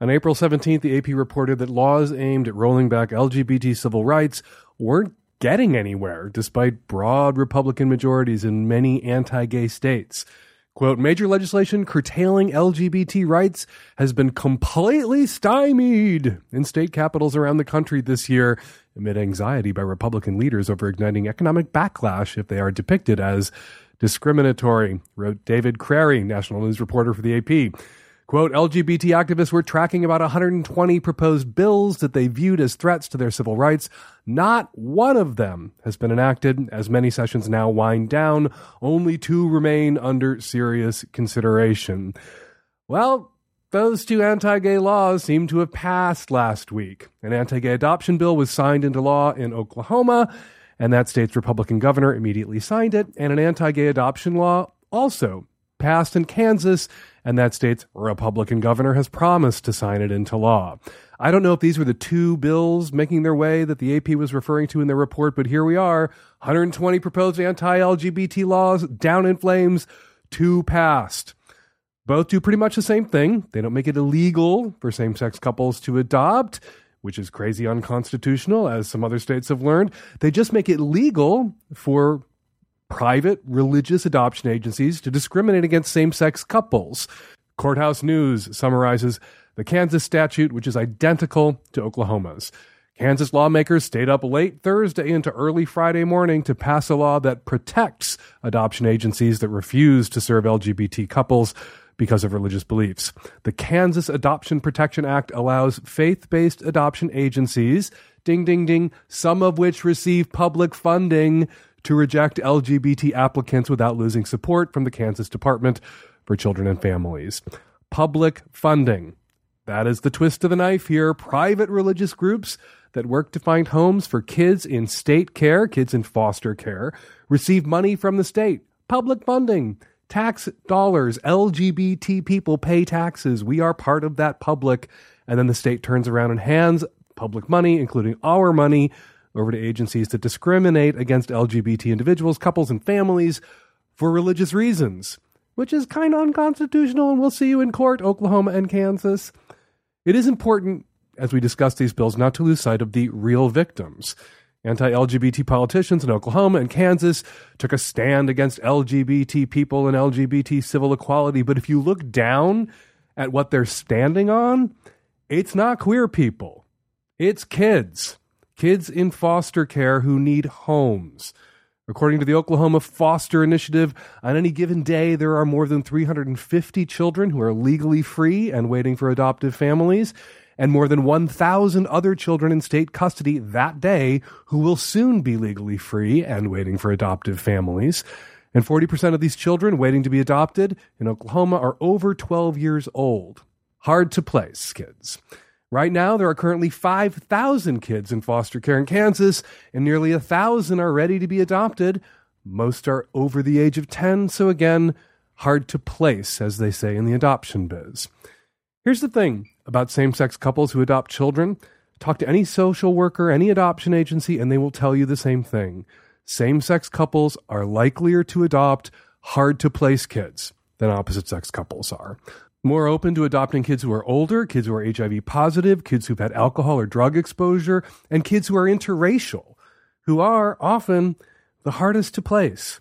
On April 17th, the AP reported that laws aimed at rolling back LGBT civil rights weren't getting anywhere, despite broad Republican majorities in many anti gay states. Quote, major legislation curtailing LGBT rights has been completely stymied in state capitals around the country this year amid anxiety by Republican leaders over igniting economic backlash if they are depicted as discriminatory, wrote David Crary, national news reporter for the AP. Quote, LGBT activists were tracking about 120 proposed bills that they viewed as threats to their civil rights. Not one of them has been enacted. As many sessions now wind down, only two remain under serious consideration. Well, those two anti gay laws seem to have passed last week. An anti gay adoption bill was signed into law in Oklahoma, and that state's Republican governor immediately signed it, and an anti gay adoption law also passed in Kansas, and that state's Republican governor has promised to sign it into law. I don't know if these were the two bills making their way that the AP was referring to in their report, but here we are 120 proposed anti LGBT laws down in flames, two passed. Both do pretty much the same thing. They don't make it illegal for same sex couples to adopt, which is crazy unconstitutional, as some other states have learned. They just make it legal for private religious adoption agencies to discriminate against same sex couples. Courthouse News summarizes the Kansas statute, which is identical to Oklahoma's. Kansas lawmakers stayed up late Thursday into early Friday morning to pass a law that protects adoption agencies that refuse to serve LGBT couples because of religious beliefs. The Kansas Adoption Protection Act allows faith based adoption agencies, ding, ding, ding, some of which receive public funding, to reject LGBT applicants without losing support from the Kansas Department for Children and Families. Public funding. That is the twist of the knife here. Private religious groups that work to find homes for kids in state care, kids in foster care, receive money from the state. Public funding. Tax dollars. LGBT people pay taxes. We are part of that public. And then the state turns around and hands public money, including our money, over to agencies that discriminate against LGBT individuals, couples, and families for religious reasons, which is kind of unconstitutional, and we'll see you in court, Oklahoma and Kansas. It is important, as we discuss these bills, not to lose sight of the real victims. Anti LGBT politicians in Oklahoma and Kansas took a stand against LGBT people and LGBT civil equality. But if you look down at what they're standing on, it's not queer people, it's kids kids in foster care who need homes. According to the Oklahoma Foster Initiative, on any given day, there are more than 350 children who are legally free and waiting for adoptive families, and more than 1,000 other children in state custody that day who will soon be legally free and waiting for adoptive families. And 40% of these children waiting to be adopted in Oklahoma are over 12 years old. Hard to place, kids. Right now, there are currently 5,000 kids in foster care in Kansas, and nearly 1,000 are ready to be adopted. Most are over the age of 10, so again, hard to place, as they say in the adoption biz. Here's the thing about same sex couples who adopt children talk to any social worker, any adoption agency, and they will tell you the same thing. Same sex couples are likelier to adopt hard to place kids than opposite sex couples are more open to adopting kids who are older, kids who are HIV positive, kids who've had alcohol or drug exposure, and kids who are interracial, who are often the hardest to place.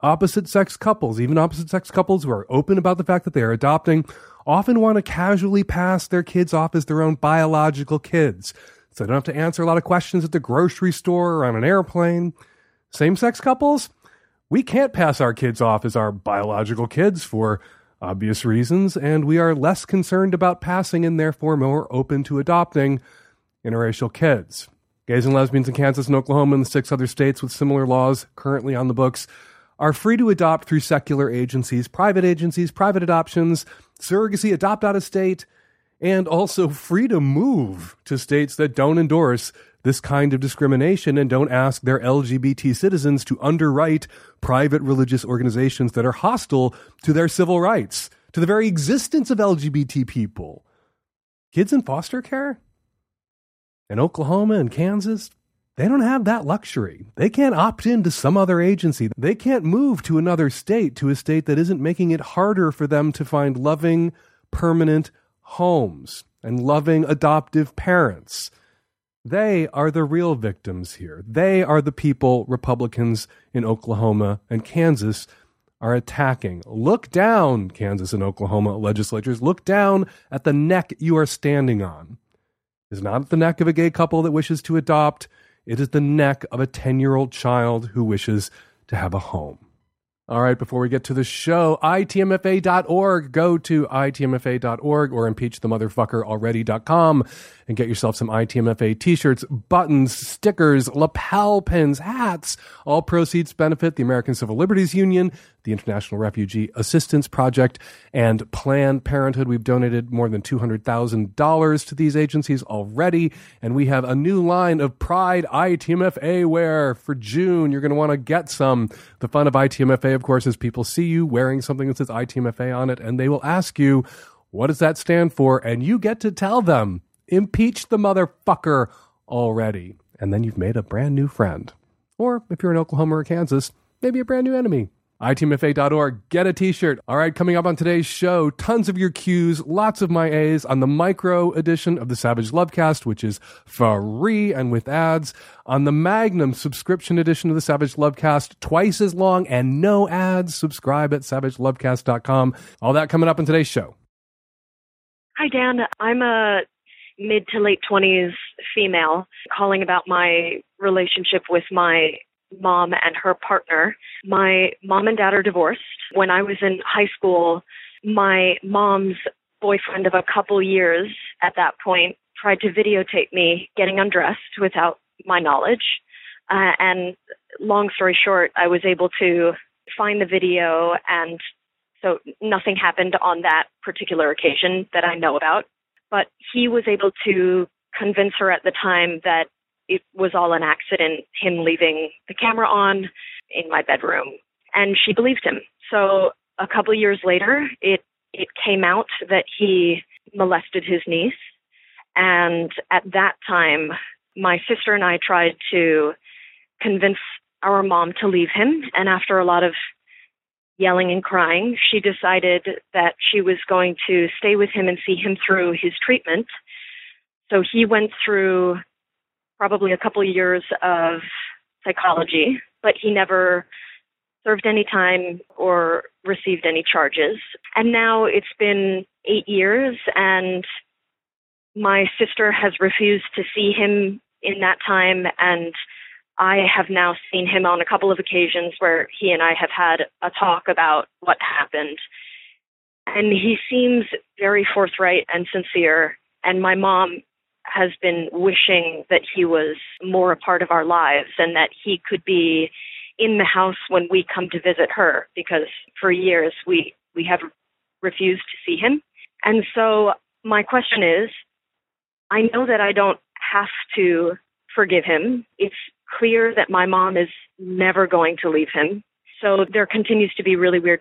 Opposite sex couples, even opposite sex couples who are open about the fact that they are adopting, often want to casually pass their kids off as their own biological kids. So they don't have to answer a lot of questions at the grocery store or on an airplane. Same sex couples, we can't pass our kids off as our biological kids for obvious reasons, and we are less concerned about passing and therefore more open to adopting interracial kids. Gays and lesbians in Kansas and Oklahoma and the six other states with similar laws currently on the books are free to adopt through secular agencies, private agencies, private adoptions, surrogacy, adopt out of state, and also free to move to states that don't endorse this kind of discrimination and don't ask their LGBT citizens to underwrite private religious organizations that are hostile to their civil rights, to the very existence of LGBT people. Kids in foster care? In Oklahoma and Kansas, they don't have that luxury. They can't opt into some other agency. They can't move to another state, to a state that isn't making it harder for them to find loving, permanent homes and loving adoptive parents. They are the real victims here. They are the people Republicans in Oklahoma and Kansas are attacking. Look down, Kansas and Oklahoma legislatures. Look down at the neck you are standing on. It is not the neck of a gay couple that wishes to adopt. It is the neck of a 10 year old child who wishes to have a home. All right, before we get to the show, itmfa.org. Go to itmfa.org or impeachthemotherfuckeralready.com and get yourself some ITMFA t shirts, buttons, stickers, lapel pins, hats. All proceeds benefit the American Civil Liberties Union, the International Refugee Assistance Project, and Planned Parenthood. We've donated more than $200,000 to these agencies already, and we have a new line of Pride ITMFA wear for June. You're going to want to get some. The fun of ITMFA, of course, is people see you wearing something that says ITMFA on it, and they will ask you, what does that stand for? And you get to tell them, impeach the motherfucker already. And then you've made a brand new friend. Or if you're in Oklahoma or Kansas, maybe a brand new enemy. ITMFA.org. Get a t-shirt. All right, coming up on today's show, tons of your Q's, lots of my A's on the micro edition of the Savage Lovecast, which is free and with ads. On the Magnum subscription edition of the Savage Lovecast, twice as long and no ads. Subscribe at savagelovecast.com. All that coming up in today's show. Hi, Dan. I'm a mid to late 20s female calling about my relationship with my mom and her partner. My mom and dad are divorced. When I was in high school, my mom's boyfriend of a couple years at that point tried to videotape me getting undressed without my knowledge. Uh, and long story short, I was able to find the video, and so nothing happened on that particular occasion that I know about. But he was able to convince her at the time that it was all an accident, him leaving the camera on in my bedroom. And she believed him. So a couple years later, it, it came out that he molested his niece. And at that time, my sister and I tried to convince our mom to leave him. And after a lot of yelling and crying, she decided that she was going to stay with him and see him through his treatment. So he went through probably a couple of years of psychology, but he never served any time or received any charges. And now it's been eight years, and my sister has refused to see him in that time, and I have now seen him on a couple of occasions where he and I have had a talk about what happened. And he seems very forthright and sincere. And my mom has been wishing that he was more a part of our lives and that he could be in the house when we come to visit her because for years we we have refused to see him. And so my question is I know that I don't have to forgive him. It's clear that my mom is never going to leave him. So there continues to be really weird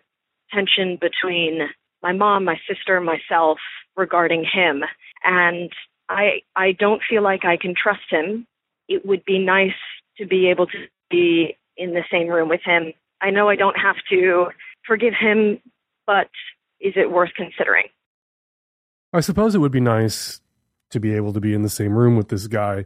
tension between my mom, my sister, myself regarding him. And I I don't feel like I can trust him. It would be nice to be able to be in the same room with him. I know I don't have to forgive him, but is it worth considering? I suppose it would be nice to be able to be in the same room with this guy.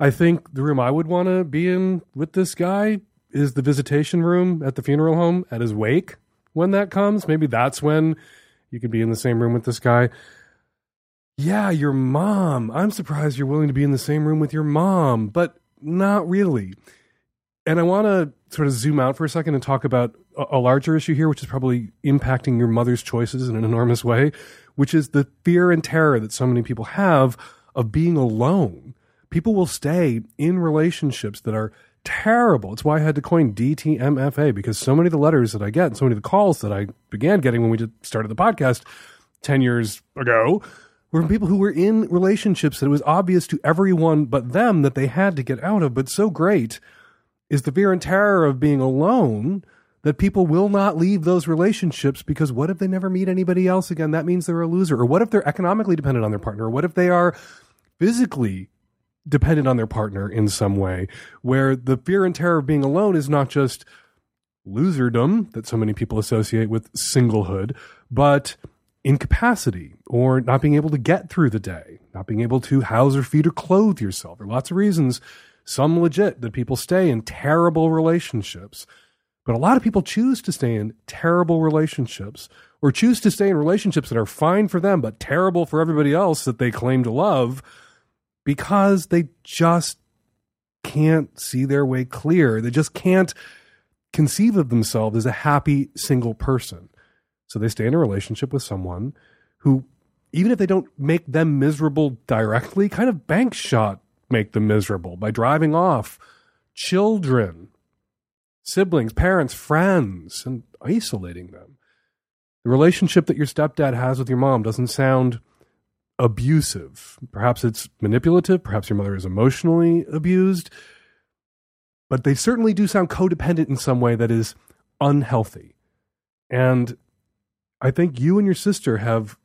I think the room I would want to be in with this guy is the visitation room at the funeral home at his wake when that comes. Maybe that's when you could be in the same room with this guy. Yeah, your mom. I'm surprised you're willing to be in the same room with your mom, but not really. And I want to sort of zoom out for a second and talk about a, larger issue here, which is probably impacting your mother's choices in an enormous way, which is the fear and terror that so many people have of being alone. People will stay in relationships that are terrible. It's why I had to coin DTMFA because so many of the letters that I get and so many of the calls that I began getting when we started the podcast 10 years ago were from people who were in relationships that it was obvious to everyone but them that they had to get out of. But so great is the fear and terror of being alone that people will not leave those relationships because what if they never meet anybody else again? That means they're a loser. Or what if they're economically dependent on their partner? Or what if they are physically dependent on their partner in some way, where the fear and terror of being alone is not just loserdom that so many people associate with singlehood, but incapacity or not being able to get through the day, not being able to house or feed or clothe yourself. There are lots of reasons, some legit, that people stay in terrible relationships. But a lot of people choose to stay in terrible relationships or choose to stay in relationships that are fine for them but terrible for everybody else that they claim to love because they just can't see their way clear. They just can't conceive of themselves as a happy single person. So they stay in a relationship with someone who, even if they don't make them miserable directly, kind of bank shot make them miserable by driving off children, siblings, parents, friends, and isolating them. The relationship that your stepdad has with your mom doesn't sound abusive. Perhaps it's manipulative. Perhaps your mother is emotionally abused. But they certainly do sound codependent in some way that is unhealthy. And I think you and your sister have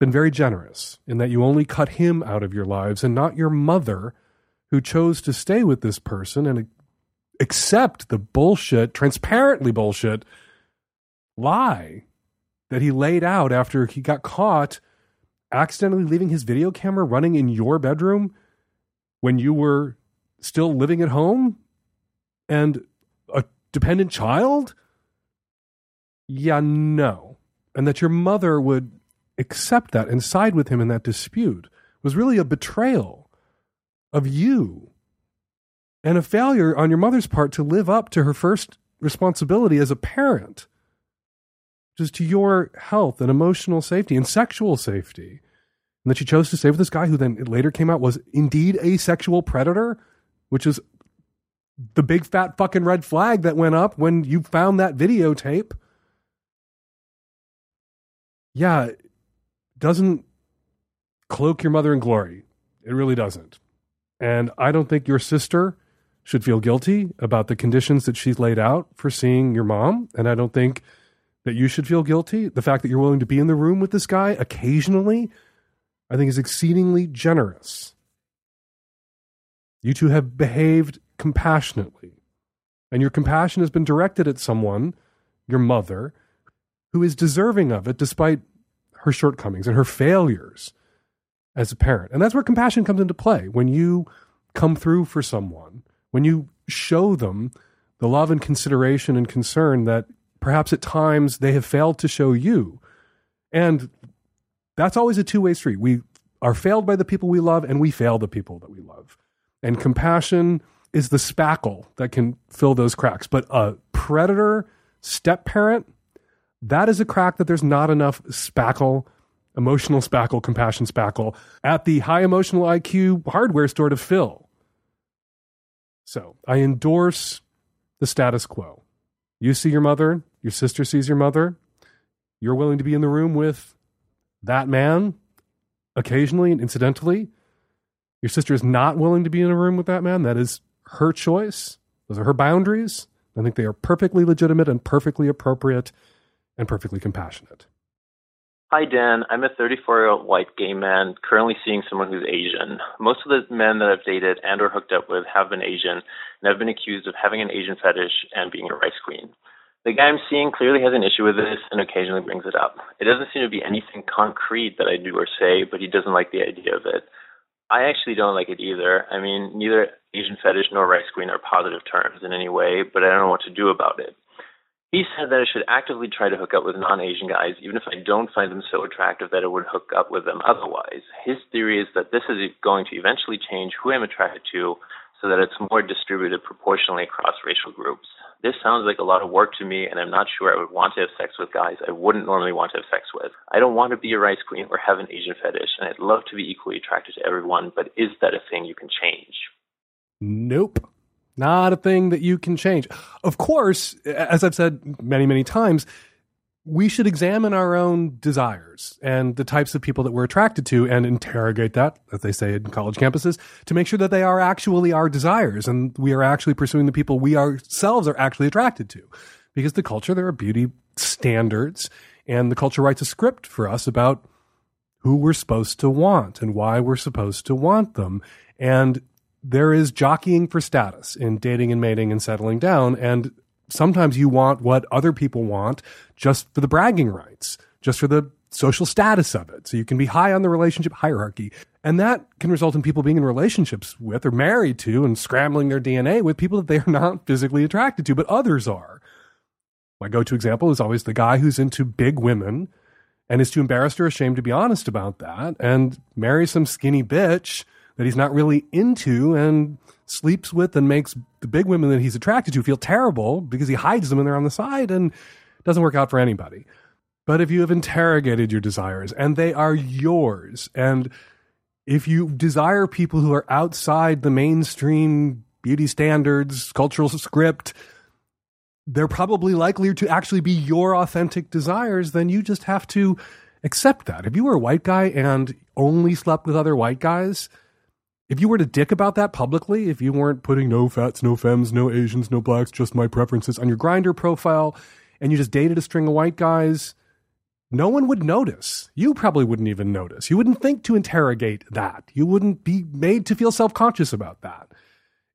been very generous in that you only cut him out of your lives and not your mother who chose to stay with this person and accept the bullshit, transparently bullshit lie that he laid out after he got caught accidentally leaving his video camera running in your bedroom when you were still living at home and a dependent child? Yeah, no. And that your mother would accept that and side with him in that dispute was really a betrayal of you and a failure on your mother's part to live up to her first responsibility as a parent just to your health and emotional safety and sexual safety. And that she chose to stay with this guy who then later came out was indeed a sexual predator, which is the big fat fucking red flag that went up when you found that videotape. Yeah, doesn't cloak your mother in glory. It really doesn't. And I don't think your sister should feel guilty about the conditions that she's laid out for seeing your mom. And I don't think that you should feel guilty. The fact that you're willing to be in the room with this guy occasionally, I think is exceedingly generous. You two have behaved compassionately. And your compassion has been directed at someone, your mother, who is deserving of it despite her shortcomings and her failures as a parent. And that's where compassion comes into play. When you come through for someone, when you show them the love and consideration and concern that perhaps at times they have failed to show you. And that's always a two way street. We are failed by the people we love, and we fail the people that we love. And compassion is the spackle that can fill those cracks. But a predator step parent, that is a crack that there's not enough spackle, emotional spackle, compassion spackle at the high emotional IQ hardware store to fill. So I endorse the status quo. You see your mother, your sister sees your mother, you're willing to be in the room with that man occasionally and incidentally. Your sister is not willing to be in a room with that man. That is her choice. Those are her boundaries. I think they are perfectly legitimate and perfectly appropriate and perfectly compassionate. Hi, Dan. I'm a 34 year old white gay man currently seeing someone who's Asian. Most of the men that I've dated and or hooked up with have been Asian and I've been accused of having an Asian fetish and being a rice queen. The guy I'm seeing clearly has an issue with this and occasionally brings it up. It doesn't seem to be anything concrete that I do or say, but he doesn't like the idea of it. I actually don't like it either. I mean, neither Asian fetish nor rice queen are positive terms in any way, but I don't know what to do about it. He said that I should actively try to hook up with non Asian guys, even if I don't find them so attractive that I would hook up with them otherwise. His theory is that this is going to eventually change who I'm attracted to so that it's more distributed proportionally across racial groups this sounds like a lot of work to me, and I'm not sure I would want to have sex with guys I wouldn't normally want to have sex with. I don't want to be a rice queen or have an Asian fetish, and I'd love to be equally attracted to everyone, but is that a thing you can change? Nope. Not a thing that you can change. Of course, as I've said many, many times, we should examine our own desires and the types of people that we're attracted to and interrogate that, as they say in college campuses, to make sure that they are actually our desires and we are actually pursuing the people we ourselves are actually attracted to. Because the culture, there are beauty standards, and the culture writes a script for us about who we're supposed to want and why we're supposed to want them. And there is jockeying for status in dating and mating and settling down. And sometimes you want what other people want just for the bragging rights, just for the social status of it. So you can be high on the relationship hierarchy. And that can result in people being in relationships with or married to and scrambling their DNA with people that they are not physically attracted to, but others are. My go to example is always the guy who's into big women and is too embarrassed or ashamed to be honest about that and marries some skinny bitch that he's not really into and sleeps with and makes the big women that he's attracted to feel terrible because he hides them and they're on the side and doesn't work out for anybody. But if you have interrogated your desires and they are yours, and if you desire people who are outside the mainstream beauty standards, cultural script, they're probably likelier to actually be your authentic desires, then you just have to accept that. If you were a white guy and only slept with other white guys, if you were to dick about that publicly, if you weren't putting no fats, no femmes, no Asians, no blacks, just my preferences on your Grindr profile, and you just dated a string of white guys, no one would notice. You probably wouldn't even notice. You wouldn't think to interrogate that. You wouldn't be made to feel self conscious about that.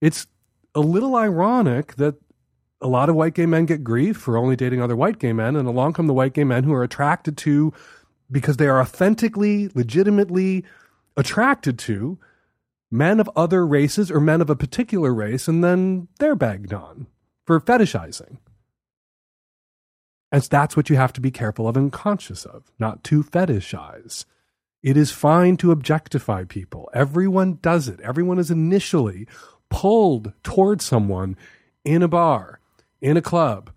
It's a little ironic that a lot of white gay men get grief for only dating other white gay men, and along come the white gay men who are attracted to because they are authentically, legitimately attracted to men of other races or men of a particular race, and then they're bagged on for fetishizing. And that's what you have to be careful of and conscious of, not to fetishize. It is fine to objectify people. Everyone does it. Everyone is initially pulled towards someone in a bar, in a club,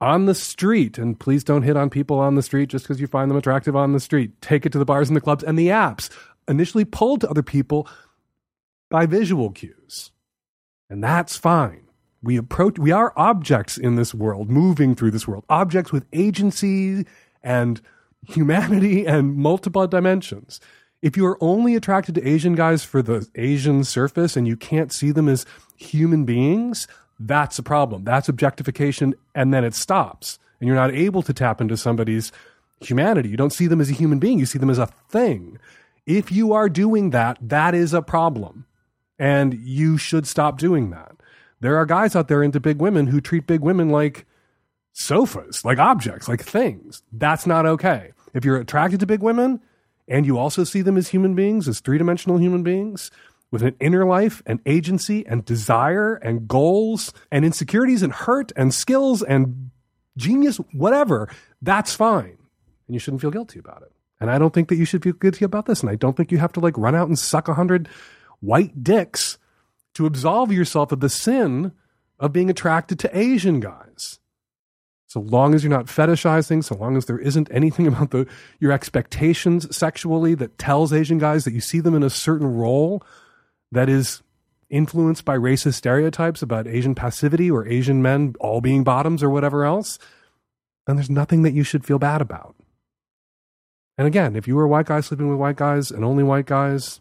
on the street. And please don't hit on people on the street just because you find them attractive on the street. Take it to the bars and the clubs and the apps. Initially pulled to other people by visual cues. And that's fine. We approach, we are objects in this world, moving through this world, objects with agency and humanity and multiple dimensions. If you are only attracted to Asian guys for the Asian surface and you can't see them as human beings, that's a problem. That's objectification, and then it stops. And you're not able to tap into somebody's humanity. You don't see them as a human being, you see them as a thing. If you are doing that, that is a problem. And you should stop doing that. There are guys out there into big women who treat big women like sofas, like objects, like things. That's not okay. If you're attracted to big women and you also see them as human beings, as three dimensional human beings with an inner life and agency and desire and goals and insecurities and hurt and skills and genius, whatever, that's fine. And you shouldn't feel guilty about it. And I don't think that you should feel guilty about this. And I don't think you have to like run out and suck a hundred white dicks to absolve yourself of the sin of being attracted to Asian guys. So long as you're not fetishizing, so long as there isn't anything about the, your expectations sexually that tells Asian guys that you see them in a certain role that is influenced by racist stereotypes about Asian passivity or Asian men all being bottoms or whatever else, then there's nothing that you should feel bad about. And again, if you were a white guy sleeping with white guys and only white guys,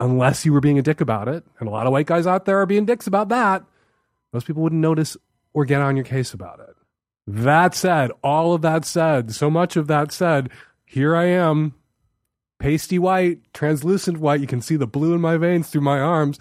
unless you were being a dick about it. And a lot of white guys out there are being dicks about that. Most people wouldn't notice or get on your case about it. That said, all of that said, so much of that said, here I am, pasty white, translucent white. You can see the blue in my veins through my arms,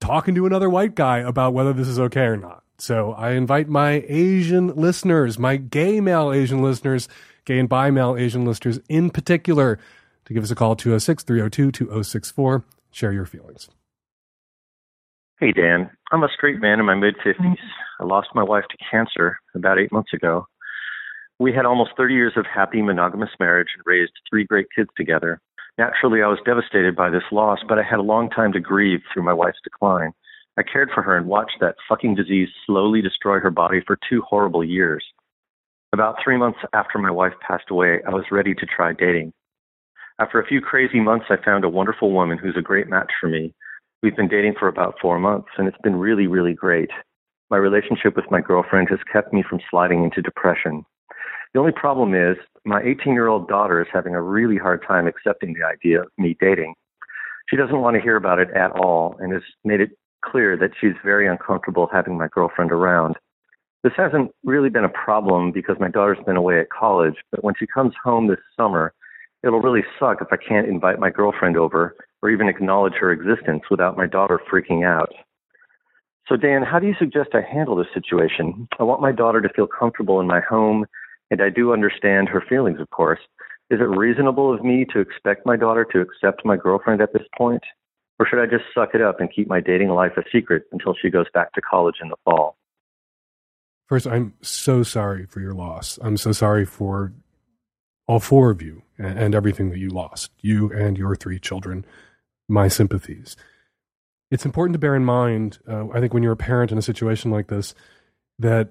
talking to another white guy about whether this is okay or not. So I invite my Asian listeners, my gay male Asian listeners, gay and bi male Asian listeners in particular, to give us a call 206 302 2064 share your feelings. Hey, Dan. I'm a straight man in my mid 50s. Mm-hmm. I lost my wife to cancer about eight months ago. We had almost 30 years of happy monogamous marriage and raised three great kids together. Naturally, I was devastated by this loss, but I had a long time to grieve through my wife's decline. I cared for her and watched that fucking disease slowly destroy her body for two horrible years. About three months after my wife passed away, I was ready to try dating. After a few crazy months, I found a wonderful woman who's a great match for me. We've been dating for about four months, and it's been really, really great. My relationship with my girlfriend has kept me from sliding into depression. The only problem is my 18 year old daughter is having a really hard time accepting the idea of me dating. She doesn't want to hear about it at all and has made it clear that she's very uncomfortable having my girlfriend around. This hasn't really been a problem because my daughter's been away at college, but when she comes home this summer, it'll really suck if I can't invite my girlfriend over or even acknowledge her existence without my daughter freaking out. So, Dan, how do you suggest I handle this situation? I want my daughter to feel comfortable in my home, and I do understand her feelings, of course. Is it reasonable of me to expect my daughter to accept my girlfriend at this point? Or should I just suck it up and keep my dating life a secret until she goes back to college in the fall? First, I'm so sorry for your loss. I'm so sorry for all four of you and, and everything that you lost, you and your three children. My sympathies. It's important to bear in mind, uh, I think, when you're a parent in a situation like this, that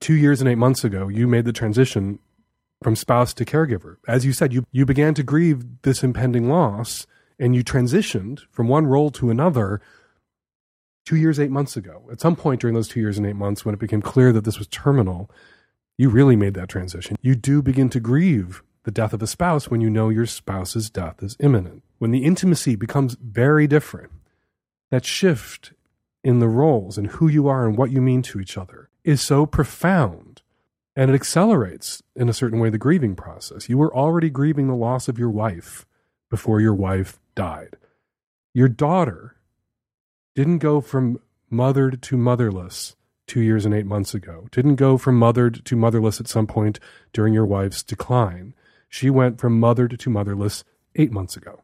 two years and eight months ago, you made the transition from spouse to caregiver. As you said, you, you began to grieve this impending loss and you transitioned from one role to another two years, eight months ago. At some point during those two years and eight months, when it became clear that this was terminal, you really made that transition. You do begin to grieve the death of a spouse when you know your spouse's death is imminent. When the intimacy becomes very different, that shift in the roles and who you are and what you mean to each other is so profound and it accelerates in a certain way the grieving process. You were already grieving the loss of your wife before your wife died. Your daughter didn't go from mothered to motherless two years and eight months ago, didn't go from mothered to motherless at some point during your wife's decline. She went from mothered to motherless eight months ago.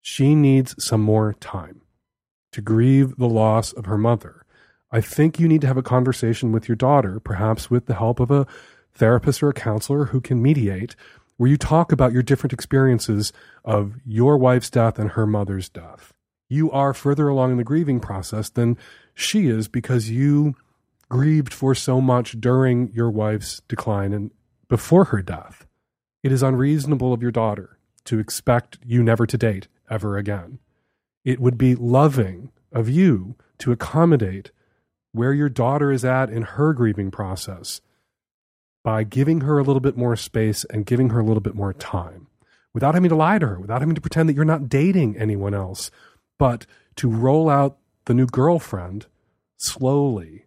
She needs some more time to grieve the loss of her mother. I think you need to have a conversation with your daughter, perhaps with the help of a therapist or a counselor who can mediate, where you talk about your different experiences of your wife's death and her mother's death. You are further along in the grieving process than she is because you grieved for so much during your wife's decline and before her death. It is unreasonable of your daughter to expect you never to date ever again. It would be loving of you to accommodate where your daughter is at in her grieving process by giving her a little bit more space and giving her a little bit more time without having to lie to her, without having to pretend that you're not dating anyone else, but to roll out the new girlfriend slowly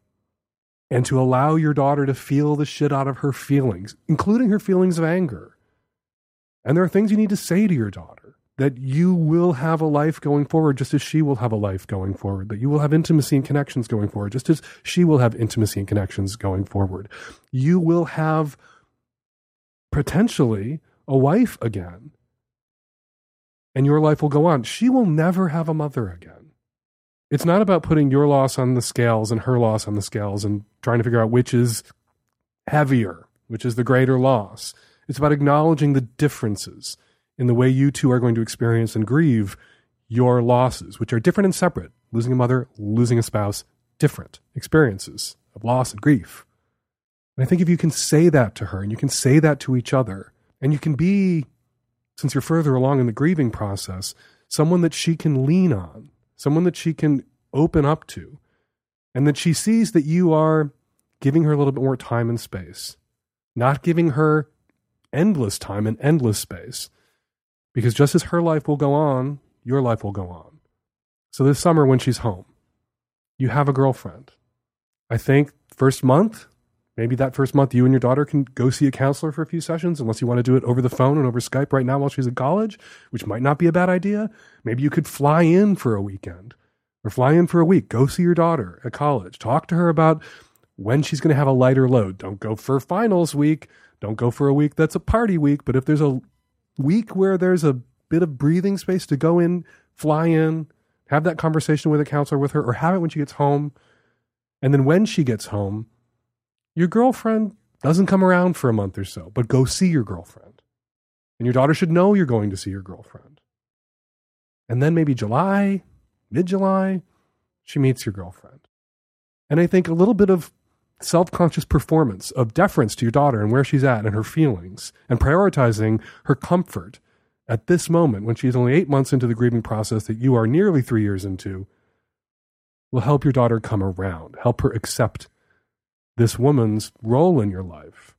and to allow your daughter to feel the shit out of her feelings, including her feelings of anger. And there are things you need to say to your daughter that you will have a life going forward just as she will have a life going forward, that you will have intimacy and connections going forward just as she will have intimacy and connections going forward. You will have potentially a wife again, and your life will go on. She will never have a mother again. It's not about putting your loss on the scales and her loss on the scales and trying to figure out which is heavier, which is the greater loss. It's about acknowledging the differences in the way you two are going to experience and grieve your losses, which are different and separate. Losing a mother, losing a spouse, different experiences of loss and grief. And I think if you can say that to her and you can say that to each other, and you can be, since you're further along in the grieving process, someone that she can lean on, someone that she can open up to, and that she sees that you are giving her a little bit more time and space, not giving her endless time and endless space, because just as her life will go on, your life will go on. So this summer, when she's home, you have a girlfriend. I think first month, maybe that first month, you and your daughter can go see a counselor for a few sessions, unless you want to do it over the phone and over Skype right now while she's at college, which might not be a bad idea. Maybe you could fly in for a weekend or fly in for a week, go see your daughter at college, talk to her about when she's going to have a lighter load. Don't go for finals week. Don't go for a week that's a party week. But if there's a week where there's a bit of breathing space to go in, fly in, have that conversation with a counselor with her, or have it when she gets home. And then when she gets home, your girlfriend doesn't come around for a month or so, but go see your girlfriend. And your daughter should know you're going to see your girlfriend. And then maybe July, mid July, she meets your girlfriend. And I think a little bit of self conscious performance of deference to your daughter and where she's at and her feelings and prioritizing her comfort at this moment when she's only eight months into the grieving process that you are nearly three years into will help your daughter come around, help her accept this woman's role in your life.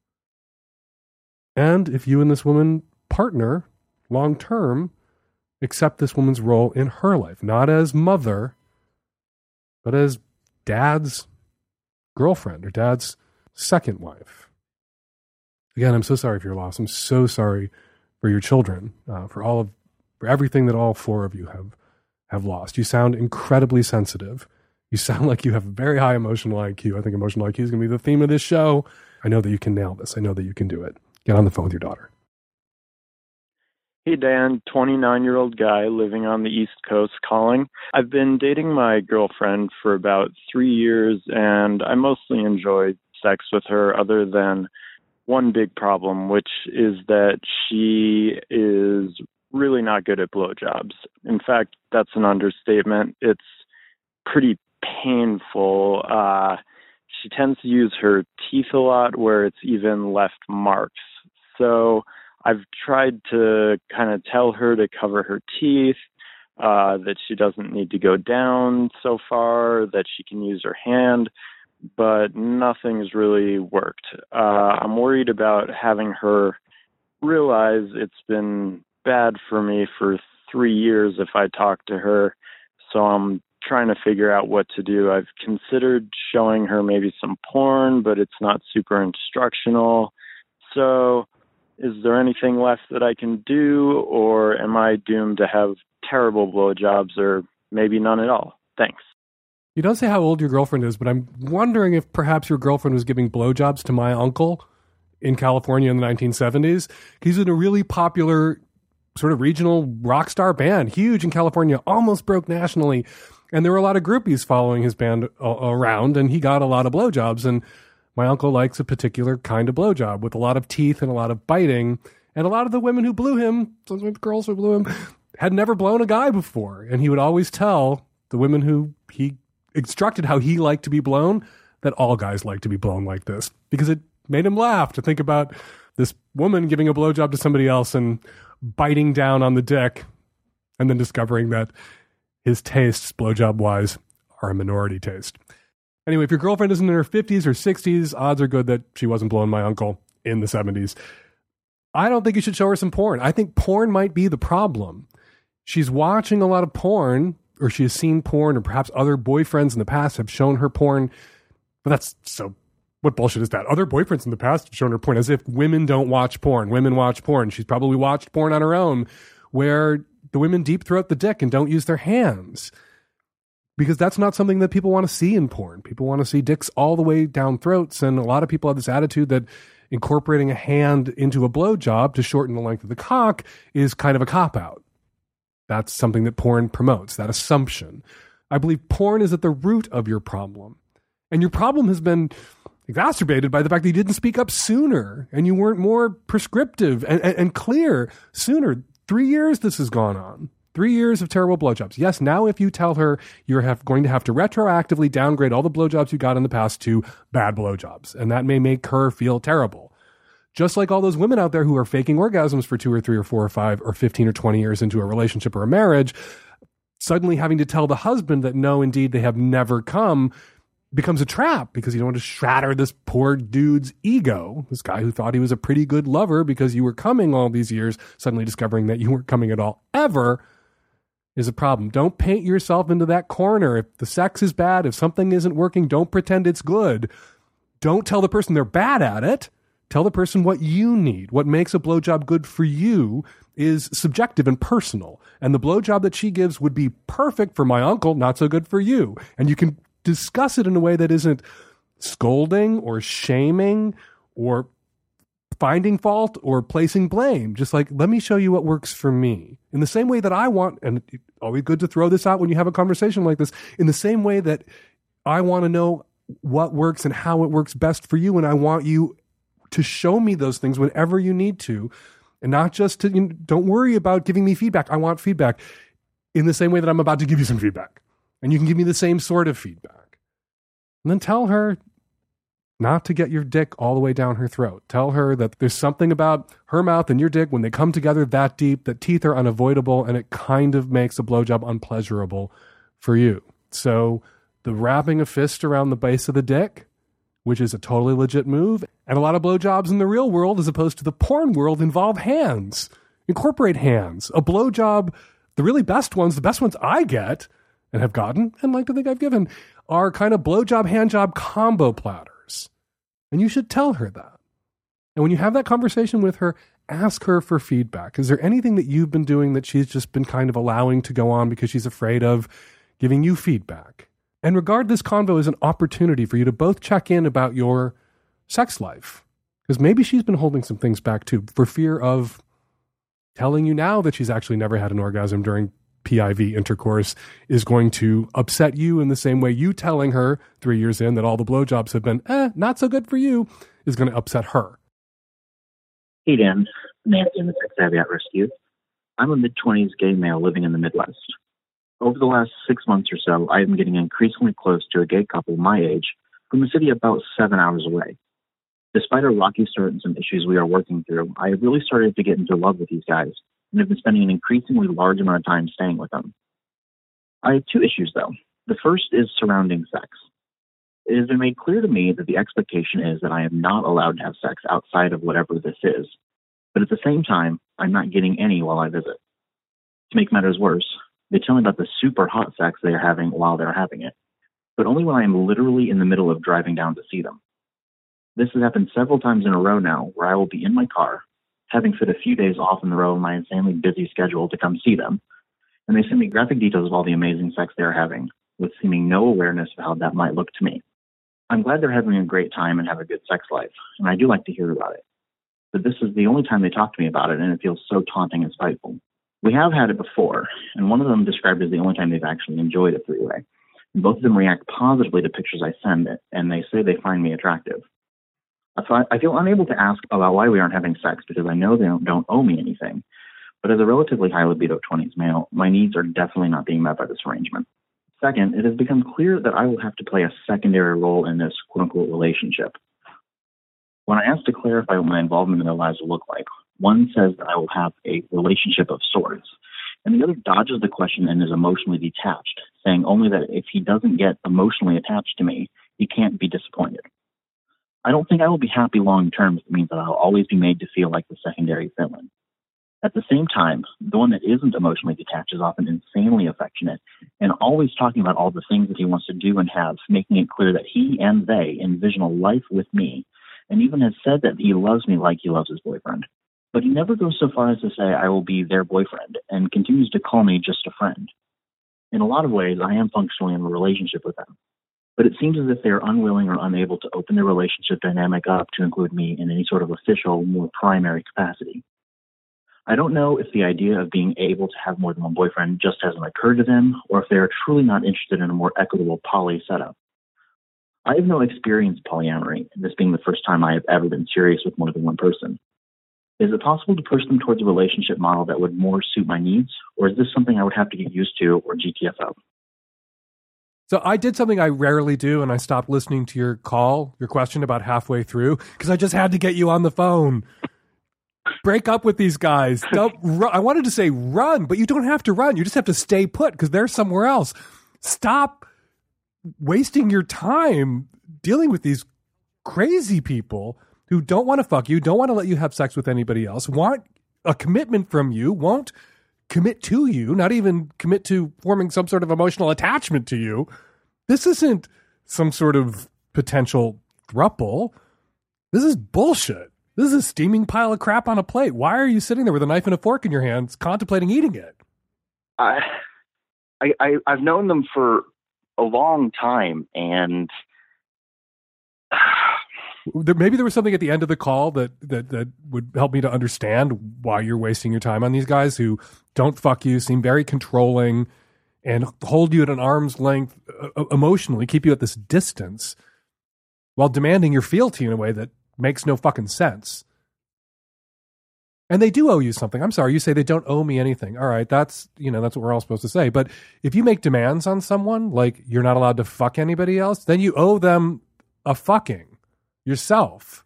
And if you and this woman partner long term, accept this woman's role in her life, not as mother, but as dad's girlfriend or dad's second wife. Again, I'm so sorry for your loss. I'm so sorry for your children, uh, for all of, for everything that all four of you have have lost. You sound incredibly sensitive. You sound like you have very high emotional IQ. I think emotional IQ is going to be the theme of this show. I know that you can nail this. I know that you can do it. Get on the phone with your daughter. Hey Dan, 29 year old guy living on the East Coast calling. I've been dating my girlfriend for about three years and I mostly enjoy sex with her, other than one big problem, which is that she is really not good at blowjobs. In fact, that's an understatement. It's pretty painful. Uh, she tends to use her teeth a lot where it's even left marks. So, I've tried to kind of tell her to cover her teeth, uh, that she doesn't need to go down so far, that she can use her hand, but nothing's really worked. Uh, I'm worried about having her realize it's been bad for me for three years if I talk to her. So I'm trying to figure out what to do. I've considered showing her maybe some porn, but it's not super instructional. So is there anything left that I can do, or am I doomed to have terrible blowjobs, or maybe none at all? Thanks. You don't say how old your girlfriend is, but I'm wondering if perhaps your girlfriend was giving blowjobs to my uncle in California in the 1970s. He's in a really popular sort of regional rock star band, huge in California, almost broke nationally. And there were a lot of groupies following his band around, and he got a lot of blowjobs. And my uncle likes a particular kind of blowjob with a lot of teeth and a lot of biting. And a lot of the women who blew him, sometimes girls who blew him, had never blown a guy before. And he would always tell the women who he instructed how he liked to be blown that all guys like to be blown like this because it made him laugh to think about this woman giving a blowjob to somebody else and biting down on the dick and then discovering that his tastes, blowjob wise, are a minority taste. Anyway, if your girlfriend isn't in her 50s or 60s, odds are good that she wasn't blowing my uncle in the 70s. I don't think you should show her some porn. I think porn might be the problem. She's watching a lot of porn, or she has seen porn, or perhaps other boyfriends in the past have shown her porn. But that's so. What bullshit is that? Other boyfriends in the past have shown her porn as if women don't watch porn. Women watch porn. She's probably watched porn on her own where the women deep throat the dick and don't use their hands because that's not something that people want to see in porn. People want to see dicks all the way down throats, and a lot of people have this attitude that incorporating a hand into a blowjob to shorten the length of the cock is kind of a cop out. That's something that porn promotes, that assumption. I believe porn is at the root of your problem. And your problem has been exacerbated by the fact that you didn't speak up sooner and you weren't more prescriptive and, and, and clear sooner. Three years this has gone on. Three years of terrible blowjobs. Yes, now if you tell her you're have, going to have to retroactively downgrade all the blowjobs you got in the past to bad blowjobs, and that may make her feel terrible. Just like all those women out there who are faking orgasms for two or three or four or five or 15 or 20 years into a relationship or a marriage, suddenly having to tell the husband that no, indeed, they have never come becomes a trap because you don't want to shatter this poor dude's ego. This guy who thought he was a pretty good lover because you were coming all these years, suddenly discovering that you weren't coming at all ever is a problem. Don't paint yourself into that corner. If the sex is bad, if something isn't working, don't pretend it's good. Don't tell the person they're bad at it. Tell the person what you need. What makes a blowjob good for you is subjective and personal. And the blowjob that she gives would be perfect for my uncle, not so good for you. And you can discuss it in a way that isn't scolding or shaming or finding fault or placing blame. Just like, let me show you what works for me. In the same way that I want, and always good to throw this out when you have a conversation like this, in the same way that I want to know what works and how it works best for you. And I want you to show me those things whenever you need to. And not just to, you know, don't worry about giving me feedback. I want feedback in the same way that I'm about to give you some feedback. And you can give me the same sort of feedback. And then tell her not to get your dick all the way down her throat. Tell her that there's something about her mouth and your dick when they come together that deep that teeth are unavoidable and it kind of makes a blowjob unpleasurable for you. So the wrapping a fist around the base of the dick, which is a totally legit move, And a lot of blowjobs in the real world, as opposed to the porn world, involve hands. Incorporate hands. A blowjob, the really best ones, the best ones I get and have gotten and like to think I've given, are kind of blowjob, handjob combo platters. And you should tell her that. And when you have that conversation with her, ask her for feedback. Is there anything that you've been doing that she's just been kind of allowing to go on because she's afraid of giving you feedback? And regard this convo as an opportunity for you to both check in about your sex life. Because maybe she's been holding some things back too for fear of telling you now that she's actually never had an orgasm during PIV intercourse is going to upset you in the same way you telling her three years in that all the blowjobs have been, eh, not so good for you, is going to upset her. Hey, Dan. Nancy in the Sex Savvy at Rescue. I'm a mid 20s gay male living in the Midwest. Over the last six months or so, I have been getting increasingly close to a gay couple my age from a city about seven hours away. Despite our rocky start and some issues we are working through, I really started to get into love with these guys and have been spending an increasingly large amount of time staying with them. I have two issues though. The first is surrounding sex. It has been made clear to me that the expectation is that I am not allowed to have sex outside of whatever this is, but at the same time, I'm not getting any while I visit. To make matters worse, they tell me about the super hot sex they are having while they're having it, but only when I am literally in the middle of driving down to see them. This has happened several times in a row now, where I will be in my car, having fit a few days off in the row of my insanely busy schedule to come see them, and they send me graphic details of all the amazing sex they are having, with seeming no awareness of how that might look to me. I'm glad they're having a great time and have a good sex life, and I do like to hear about it. But this is the only time they talk to me about it, and it feels so taunting and spiteful. We have had it before, and one of them described it as the only time they've actually enjoyed a three way. Both of them react positively to pictures I send, and they say they find me attractive. So I I feel unable to ask about why we aren't having sex because I know they don't, don't owe me anything. But as a relatively high libido 20s male, my needs are definitely not being met by this arrangement. Second, it has become clear that I will have to play a secondary role in this quote unquote relationship. When I asked to clarify what my involvement in their lives will look like, one says that I will have a relationship of sorts, and the other dodges the question and is emotionally detached, saying only that if he doesn't get emotionally attached to me, he can't be disappointed. I don't think I will be happy long term if it means that I'll always be made to feel like the secondary villain. At the same time, the one that isn't emotionally detached is often insanely affectionate and always talking about all the things that he wants to do and have, making it clear that he and they envision a life with me, and even has said that he loves me like he loves his boyfriend. But he never goes so far as to say I will be their boyfriend and continues to call me just a friend. In a lot of ways, I am functionally in a relationship with them but it seems as if they are unwilling or unable to open their relationship dynamic up to include me in any sort of official, more primary capacity. I don't know if the idea of being able to have more than one boyfriend just hasn't occurred to them, or if they are truly not interested in a more equitable poly setup. I have no experience polyamory, this being the first time I have ever been serious with more than one person. Is it possible to push them towards a relationship model that would more suit my needs, or is this something I would have to get used to or GTFO? So I did something I rarely do, and I stopped listening to your call, your question about halfway through, because I just had to get you on the phone. Break up with these guys. Don't run. I wanted to say run, but you don't have to run. You just have to stay put because they're somewhere else. Stop wasting your time dealing with these crazy people who don't want to fuck you, don't want to let you have sex with anybody else, want a commitment from you, won't commit to you, not even commit to forming some sort of emotional attachment to you. This isn't some sort of potential thruple. This is bullshit. This is a steaming pile of crap on a plate. Why are you sitting there with a knife and a fork in your hands, contemplating eating it? I, I, I've known them for a long time, and there, maybe there was something at the end of the call that, that that would help me to understand why you're wasting your time on these guys who don't fuck you, seem very controlling, and hold you at an arm's length uh, uh emotionally, keep you at this distance, while demanding your fealty in a way that makes no fucking sense. And they do owe you something. I'm sorry, you say they don't owe me anything. All right, that's you know that's what we're all supposed to say. But if you make demands on someone like you're not allowed to fuck anybody else, then you owe them a fucking yourself.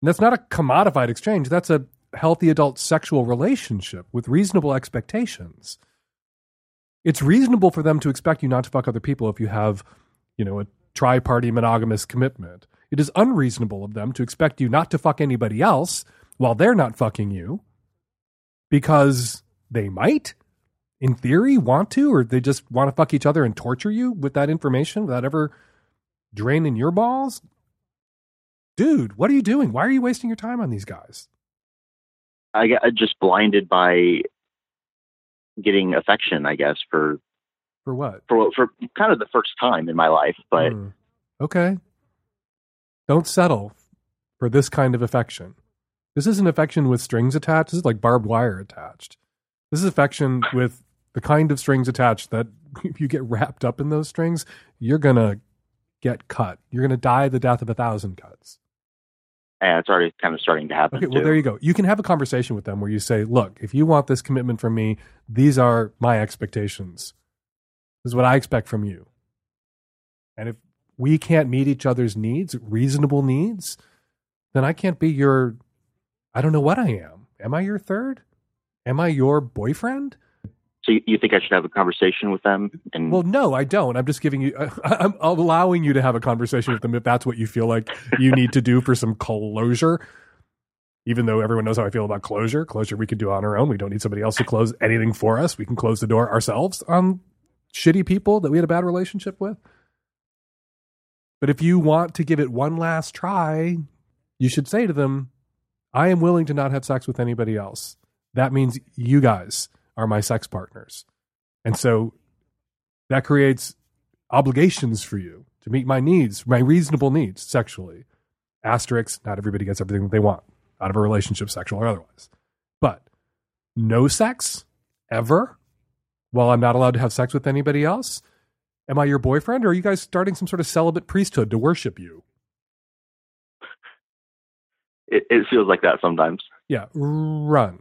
And that's not a commodified exchange. That's a healthy adult sexual relationship with reasonable expectations. It's reasonable for them to expect you not to fuck other people if you have, you know, a tri party monogamous commitment. It is unreasonable of them to expect you not to fuck anybody else while they're not fucking you because they might, in theory, want to, or they just want to fuck each other and torture you with that information without ever draining your balls. Dude, what are you doing? Why are you wasting your time on these guys? I got just blinded by getting affection, I guess, for For what? for for kind of the first time in my life. But Hmm. okay. Don't settle for this kind of affection. This isn't affection with strings attached. This is like barbed wire attached. This is affection with the kind of strings attached that if you get wrapped up in those strings, you're going to get cut. You're going to die the death of a thousand cuts. and it's already kind of starting to happen. Okay, well, too. there you go. You can have a conversation with them where you say, look, if you want this commitment from me, these are my expectations. This is what I expect from you. And if we can't meet each other's needs, reasonable needs, then I can't be your, I don't know what I am. Am I your third? Am I your boyfriend? So you, you think I should have a conversation with them? And Well, no, I don't. I'm just giving you, I'm allowing you to have a conversation with them if that's what you feel like you need to do for some closure. Even though everyone knows how I feel about closure, closure we can do on our own. We don't need somebody else to close anything for us. We can close the door ourselves on shitty people that we had a bad relationship with. But if you want to give it one last try, you should say to them, I am willing to not have sex with anybody else. That means you guys are my sex partners. And so that creates obligations for you to meet my needs, my reasonable needs sexually. Asterix, not everybody gets everything that they want out of a relationship, sexual or otherwise. But no sex ever while I'm not allowed to have sex with anybody else. Am I your boyfriend or are you guys starting some sort of celibate priesthood to worship you? it, it feels like that sometimes. Yeah, run.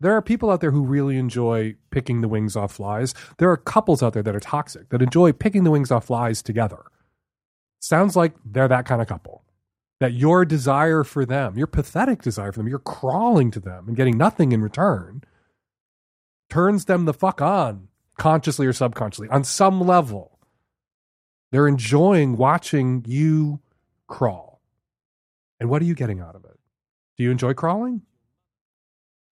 There are people out there who really enjoy picking the wings off flies. There are couples out there that are toxic that enjoy picking the wings off flies together. Sounds like they're that kind of couple. That your desire for them, your pathetic desire for them, you're crawling to them and getting nothing in return, turns them the fuck on, consciously or subconsciously, on some level. They're enjoying watching you crawl. And what are you getting out of it? Do you enjoy crawling?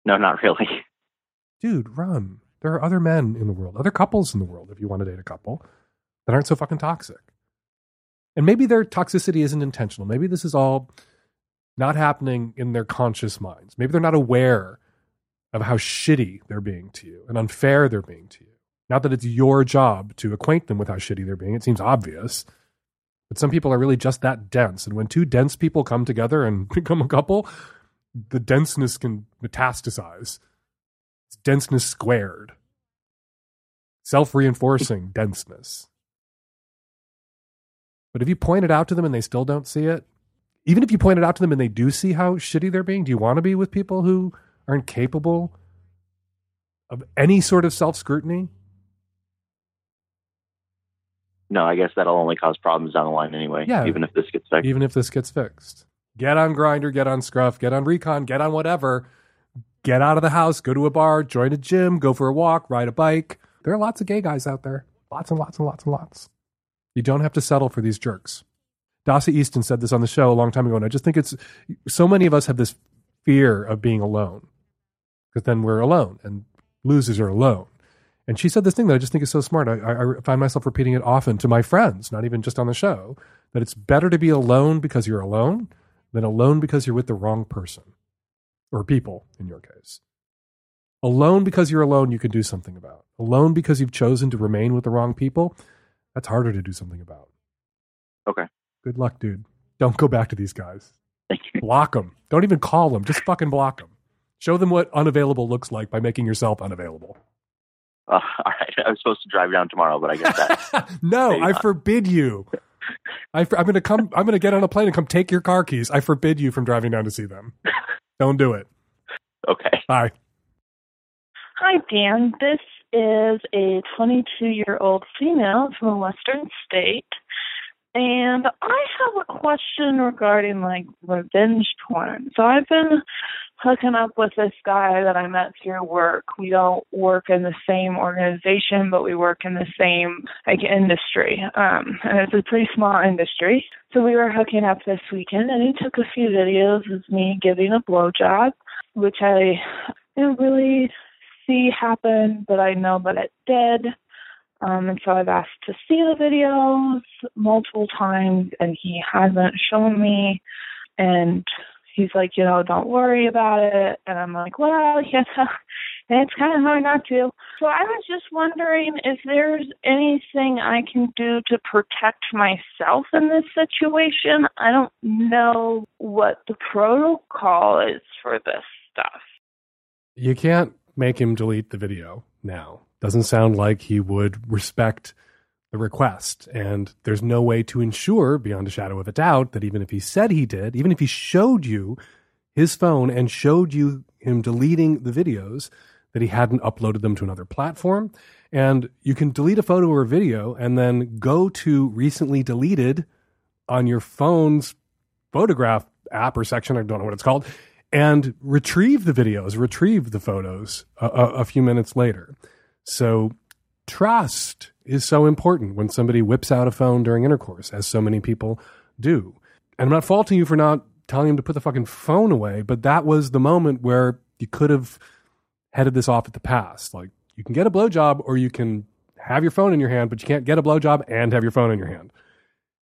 No, not really. dude, run. There are other men in the world, other couples in the world, if you want to date a couple, that aren't so fucking toxic. And maybe their toxicity isn't intentional. Maybe this is all not happening in their conscious minds. Maybe they're not aware of how shitty they're being to you and unfair they're being to you. Not that it's your job to acquaint them with how shitty they're being. It seems obvious. But some people are really just that dense. And when two dense people come together and become a couple, the denseness can metastasize. It's denseness squared. Self reinforcing denseness. But if you point it out to them and they still don't see it, even if you point it out to them and they do see how shitty they're being, do you want to be with people who aren't capable of any sort of self scrutiny? No, I guess that'll only cause problems down the line anyway. Yeah. Even if this gets fixed. Even if this gets fixed. Get on Grindr, get on Scruff, get on Recon, get on whatever. Get out of the house, go to a bar, join a gym, go for a walk, ride a bike. There are lots of gay guys out there. Lots and lots and lots and lots. You don't have to settle for these jerks. Dossie Easton said this on the show a long time ago, and I just think it's so many of us have this fear of being alone because then we're alone and losers are alone. And she said this thing that I just think is so smart. I, I, I find myself repeating it often to my friends, not even just on the show, that it's better to be alone because you're alone than alone because you're with the wrong person or people in your case. Alone because you're alone, you can do something about. Alone because you've chosen to remain with the wrong people, that's harder to do something about. Okay. Good luck, dude. Don't go back to these guys. Thank you. Block them. Don't even call them. Just fucking block them. Show them what unavailable looks like by making yourself unavailable. Uh, all right. I was supposed to drive down tomorrow, but I guess that. no, I forbid you. I, am going to come. I'm going to get on a plane and come take your car keys. I forbid you from driving down to see them. Don't do it. okay. Bye. Hi, Dan. This is a 22 year old female from a western state. And I have a question regarding like revenge porn. So I've been hooking up with this guy that I met through work. We don't work in the same organization, but we work in the same like industry. Um, and it's a pretty small industry. So we were hooking up this weekend, and he took a few videos of me giving a blowjob, which I didn't really see happen, but I know that it did. Um, and so I've asked to see the videos multiple times, and he hasn't shown me. And he's like, you know, don't worry about it. And I'm like, well, yeah, And it's kind of hard not to. So I was just wondering if there's anything I can do to protect myself in this situation. I don't know what the protocol is for this stuff. You can't make him delete the video now. Doesn't sound like he would respect the request. And there's no way to ensure, beyond a shadow of a doubt, that even if he said he did, even if he showed you his phone and showed you him deleting the videos, that he hadn't uploaded them to another platform. And you can delete a photo or a video and then go to recently deleted on your phone's photograph app or section, I don't know what it's called, and retrieve the videos, retrieve the photos a, a, a few minutes later. So trust is so important when somebody whips out a phone during intercourse, as so many people do. And I'm not faulting you for not telling him to put the fucking phone away, but that was the moment where you could have headed this off at the pass. Like you can get a blowjob or you can have your phone in your hand, but you can't get a blowjob and have your phone in your hand.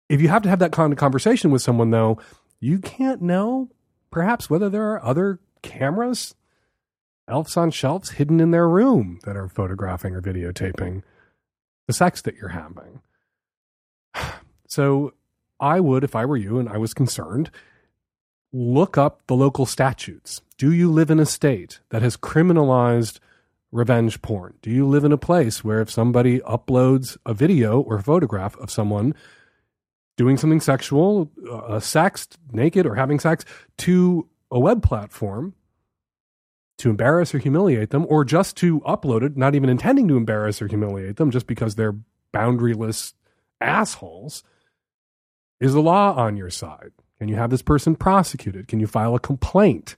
If you have to have that kind of conversation with someone, though, you can't know perhaps whether there are other cameras elves on shelves hidden in their room that are photographing or videotaping the sex that you're having. So I would, if I were you and I was concerned, look up the local statutes. Do you live in a state that has criminalized revenge porn? Do you live in a place where if somebody uploads a video or photograph of someone doing something sexual, uh, sexed, naked, or having sex to a web platform, to embarrass or humiliate them, or just to upload it, not even intending to embarrass or humiliate them, just because they're boundaryless assholes, is the law on your side? Can you have this person prosecuted? Can you file a complaint?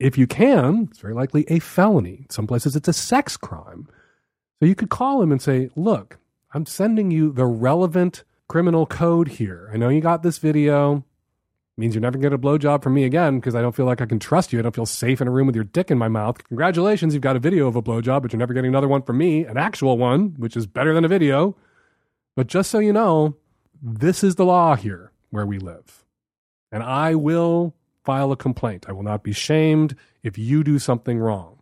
If you can, it's very likely a felony. In some places, it's a sex crime. So you could call him and say, Look, I'm sending you the relevant criminal code here. I know you got this video means you're never going to get a blowjob from me again because I don't feel like I can trust you. I don't feel safe in a room with your dick in my mouth. Congratulations, you've got a video of a blowjob, but you're never getting another one from me, an actual one, which is better than a video. But just so you know, this is the law here where we live. And I will file a complaint. I will not be shamed if you do something wrong.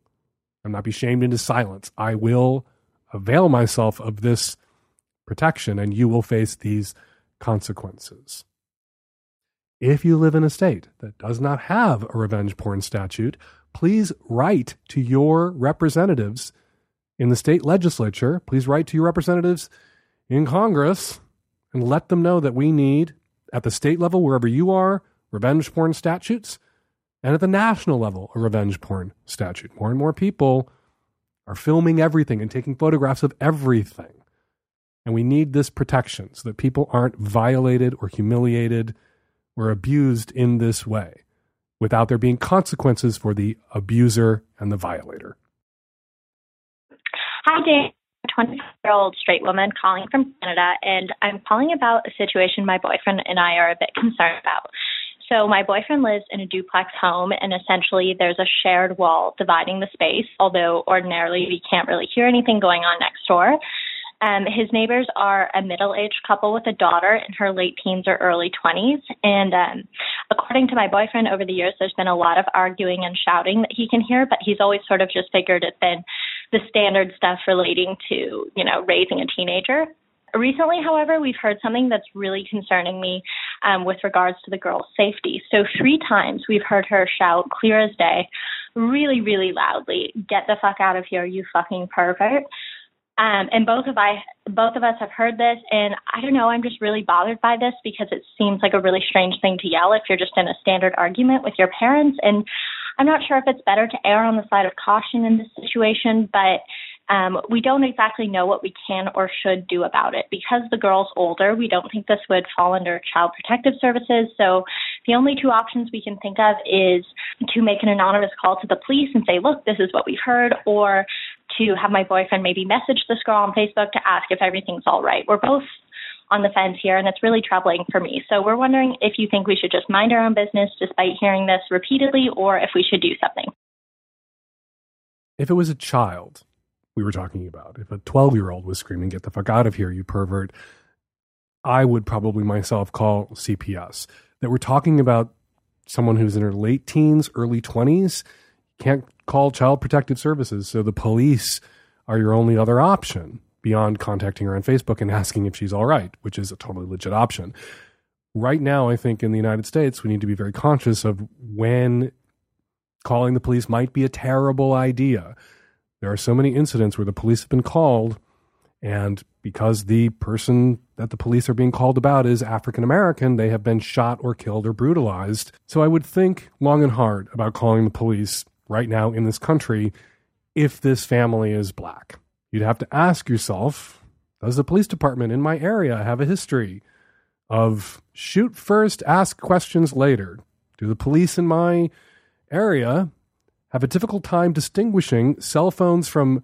I'll not be shamed into silence. I will avail myself of this protection and you will face these consequences. If you live in a state that does not have a revenge porn statute, please write to your representatives in the state legislature. Please write to your representatives in Congress and let them know that we need, at the state level, wherever you are, revenge porn statutes, and at the national level, a revenge porn statute. More and more people are filming everything and taking photographs of everything. And we need this protection so that people aren't violated or humiliated were abused in this way without there being consequences for the abuser and the violator. Hi, Dan. 20 year old straight woman calling from Canada, and I'm calling about a situation my boyfriend and I are a bit concerned about. So, my boyfriend lives in a duplex home, and essentially there's a shared wall dividing the space, although ordinarily we can't really hear anything going on next door. Um, his neighbors are a middle aged couple with a daughter in her late teens or early 20s. And um, according to my boyfriend, over the years, there's been a lot of arguing and shouting that he can hear, but he's always sort of just figured it's been the standard stuff relating to, you know, raising a teenager. Recently, however, we've heard something that's really concerning me um, with regards to the girl's safety. So, three times we've heard her shout, clear as day, really, really loudly, Get the fuck out of here, you fucking pervert. Um, and both of I, both of us have heard this, and I don't know. I'm just really bothered by this because it seems like a really strange thing to yell if you're just in a standard argument with your parents. And I'm not sure if it's better to err on the side of caution in this situation, but Um, we don't exactly know what we can or should do about it. Because the girl's older, we don't think this would fall under Child Protective Services. So the only two options we can think of is to make an anonymous call to the police and say, look, this is what we've heard, or to have my boyfriend maybe message this girl on Facebook to ask if everything's all right. We're both on the fence here, and it's really troubling for me. So we're wondering if you think we should just mind our own business despite hearing this repeatedly, or if we should do something. If it was a child we were talking about, if a 12 year old was screaming, Get the fuck out of here, you pervert, I would probably myself call CPS. That we're talking about someone who's in her late teens, early 20s, can't call Child Protective Services. So the police are your only other option beyond contacting her on Facebook and asking if she's all right, which is a totally legit option. Right now, I think in the United States, we need to be very conscious of when calling the police might be a terrible idea. There are so many incidents where the police have been called, and because the person that the police are being called about is African American, they have been shot or killed or brutalized. So I would think long and hard about calling the police right now in this country if this family is black. You'd have to ask yourself Does the police department in my area have a history of shoot first, ask questions later? Do the police in my area have a difficult time distinguishing cell phones from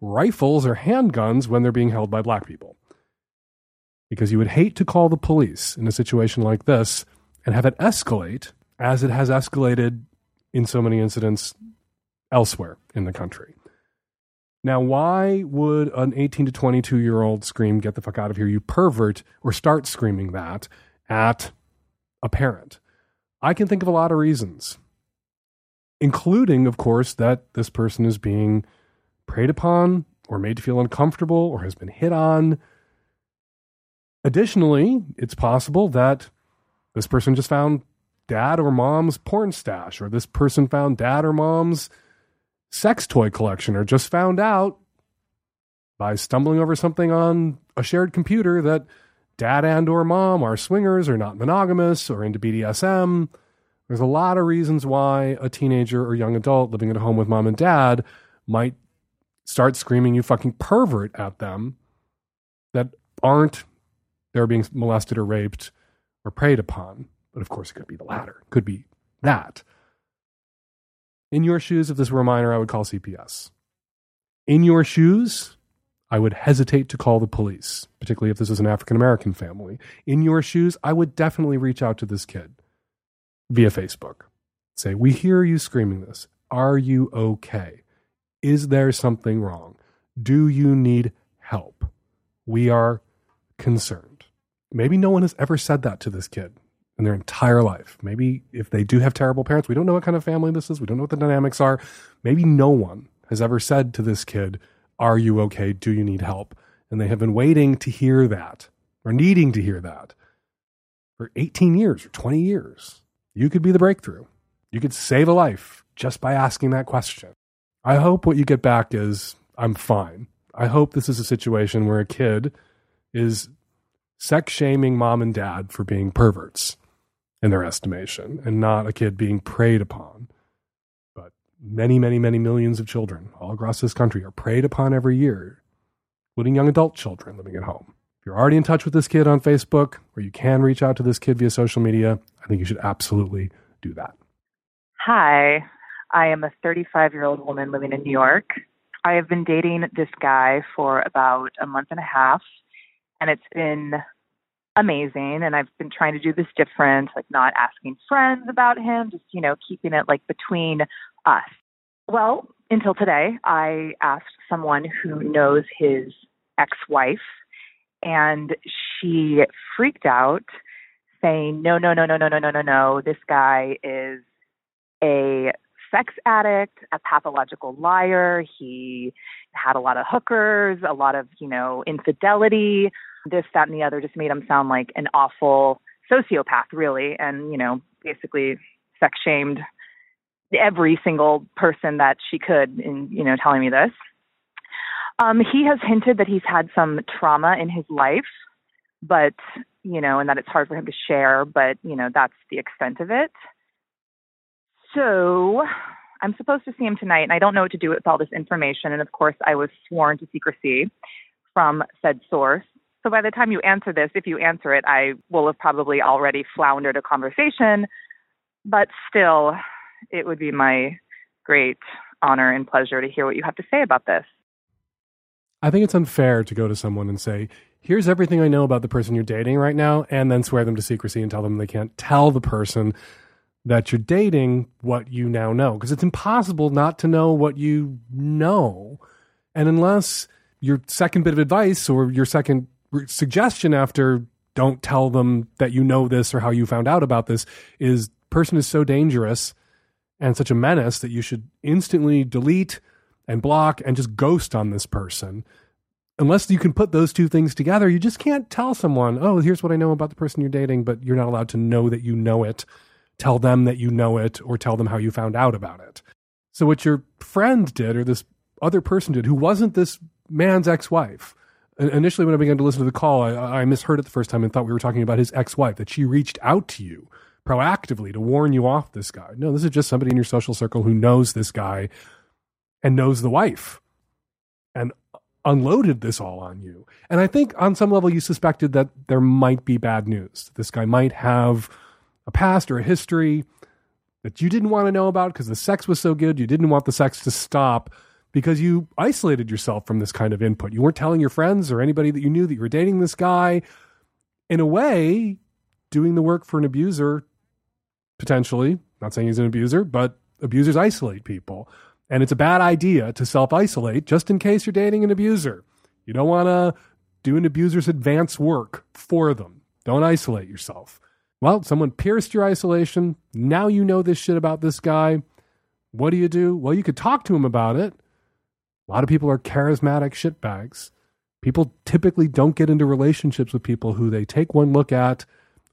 rifles or handguns when they're being held by black people? Because you would hate to call the police in a situation like this and have it escalate as it has escalated in so many incidents elsewhere in the country. Now, why would an 18 to 22 year old scream, get the fuck out of here, you pervert, or start screaming that at a parent? I can think of a lot of reasons, including, of course, that this person is being preyed upon or made to feel uncomfortable or has been hit on. Additionally, it's possible that this person just found dad or mom's porn stash, or this person found dad or mom's sex toy collection or just found out by stumbling over something on a shared computer that dad and or mom are swingers or not monogamous or into BDSM. There's a lot of reasons why a teenager or young adult living at home with mom and dad might start screaming you fucking pervert at them that aren't they're being molested or raped or preyed upon. But of course it could be the latter. It could be that. In your shoes, if this were a minor, I would call CPS. In your shoes, I would hesitate to call the police, particularly if this is an African American family. In your shoes, I would definitely reach out to this kid via Facebook. Say, We hear you screaming this. Are you okay? Is there something wrong? Do you need help? We are concerned. Maybe no one has ever said that to this kid in their entire life. Maybe if they do have terrible parents, we don't know what kind of family this is. We don't know what the dynamics are. Maybe no one has ever said to this kid, Are you okay? Do you need help? And they have been waiting to hear that or needing to hear that for 18 years or 20 years. You could be the breakthrough. You could save a life just by asking that question. I hope what you get back is, I'm fine. I hope this is a situation where a kid is sex shaming mom and dad for being perverts in their estimation and not a kid being preyed upon. But many, many, many millions of children all across this country are preyed upon every year, including young adult children living at home. If you're already in touch with this kid on Facebook or you can reach out to this kid via social media, I think you should absolutely do that. Hi, I am a 35 year old woman living in New York. I have been dating this guy for about a month and a half, and it's been amazing and I've been trying to do this different, like not asking friends about him, just, you know, keeping it like between us. Well, until today, I asked someone who knows his ex wife, and she freaked out, saying, No, no, no, no, no, no, no, no, no. This guy is a sex addict, a pathological liar. He had a lot of hookers, a lot of, you know, infidelity this, that, and the other just made him sound like an awful sociopath, really, and you know, basically sex shamed every single person that she could in you know telling me this. Um, he has hinted that he's had some trauma in his life, but you know, and that it's hard for him to share, but you know, that's the extent of it. So I'm supposed to see him tonight, and I don't know what to do with all this information. And of course, I was sworn to secrecy from said source. So by the time you answer this, if you answer it, I will have probably already floundered a conversation. But still, it would be my great honor and pleasure to hear what you have to say about this. I think it's unfair to go to someone and say, here's everything I know about the person you're dating right now, and then swear them to secrecy and tell them they can't tell the person that you're dating what you now know. Because it's impossible not to know what you know. And unless your second bit of advice or your second suggestion after don't tell them that you know this or how you found out about this is person is so dangerous and such a menace that you should instantly delete and block and just ghost on this person. Unless you can put those two things together, you just can't tell someone, oh, here's what I know about the person you're dating, but you're not allowed to know that you know it. Tell them that you know it or tell them how you found out about it. So, what your friend did or this other person did, who wasn't this man's ex wife, initially when I began to listen to the call, I, I misheard it the first time and thought we were talking about his ex wife, that she reached out to you proactively to warn you off this guy. No, this is just somebody in your social circle who knows this guy and knows the wife and unloaded this all on you. And I think on some level you suspected that there might be bad news. This guy might have a past or a history that you didn't want to know about because the sex was so good. You didn't want the sex to stop because you isolated yourself from this kind of input. You weren't telling your friends or anybody that you knew that you were dating this guy. In a way, doing the work for an abuser, potentially, not saying he's an abuser, but abusers isolate people. And it's a bad idea to self isolate just in case you're dating an abuser. You don't want to do an abuser's advance work for them. Don't isolate yourself. Well, someone pierced your isolation. Now you know this shit about this guy. What do you do? Well, you could talk to him about it. A lot of people are charismatic shitbags. People typically don't get into relationships with people who they take one look at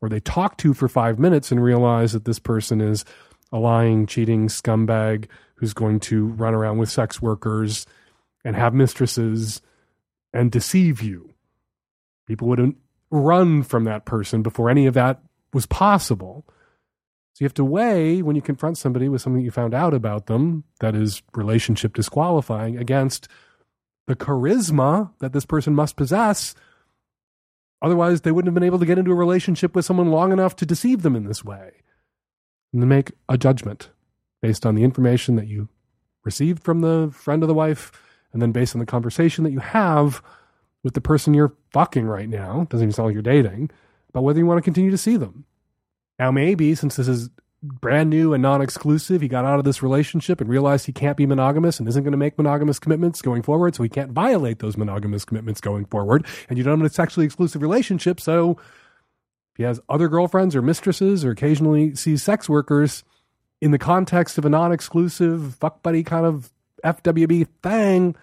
or they talk to for five minutes and realize that this person is a lying, cheating scumbag who's going to run around with sex workers and have mistresses and deceive you. People would run from that person before any of that was possible. So you have to weigh when you confront somebody with something you found out about them that is relationship disqualifying against the charisma that this person must possess. Otherwise, they wouldn't have been able to get into a relationship with someone long enough to deceive them in this way and make a judgment based on the information that you received from the friend of the wife, and then based on the conversation that you have with the person you're fucking right now, doesn't even sound like you're dating, about whether you want to continue to see them. Now, maybe since this is brand new and non exclusive, he got out of this relationship and realized he can't be monogamous and isn't going to make monogamous commitments going forward, so he can't violate those monogamous commitments going forward. And you don't have a sexually exclusive relationship, so if he has other girlfriends or mistresses or occasionally sees sex workers, in the context of a non-exclusive fuck buddy kind of FWB thing,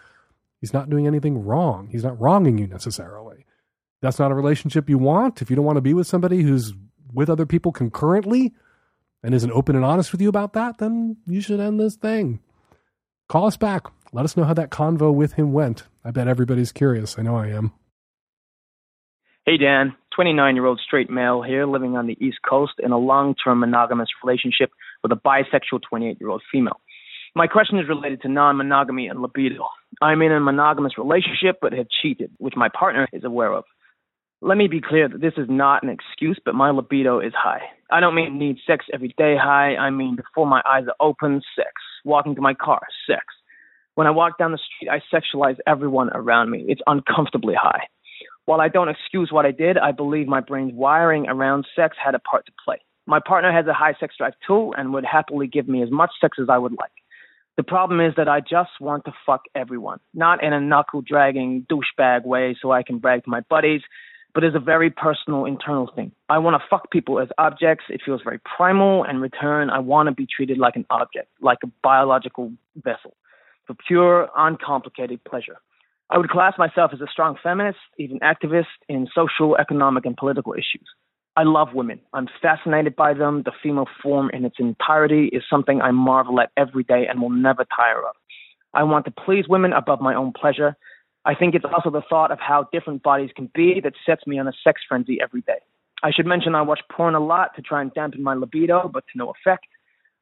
he's not doing anything wrong. He's not wronging you necessarily. That's not a relationship you want. If you don't want to be with somebody who's with other people concurrently and isn't open and honest with you about that, then you should end this thing. Call us back. Let us know how that convo with him went. I bet everybody's curious. I know I am. Hey, Dan. 29 year old straight male here living on the East Coast in a long term monogamous relationship with a bisexual 28 year old female. My question is related to non monogamy and libido. I'm in a monogamous relationship but have cheated, which my partner is aware of. Let me be clear that this is not an excuse, but my libido is high. I don't mean need sex every day high, I mean before my eyes are open, sex. Walking to my car, sex. When I walk down the street, I sexualize everyone around me. It's uncomfortably high. While I don't excuse what I did, I believe my brain's wiring around sex had a part to play. My partner has a high sex drive too and would happily give me as much sex as I would like. The problem is that I just want to fuck everyone, not in a knuckle dragging douchebag way so I can brag to my buddies, but it's a very personal internal thing. I want to fuck people as objects. It feels very primal. and return, I want to be treated like an object, like a biological vessel, for pure, uncomplicated pleasure. I would class myself as a strong feminist, even activist in social, economic, and political issues. I love women. I'm fascinated by them. The female form in its entirety is something I marvel at every day and will never tire of. I want to please women above my own pleasure. I think it's also the thought of how different bodies can be that sets me on a sex frenzy every day. I should mention I watch porn a lot to try and dampen my libido, but to no effect.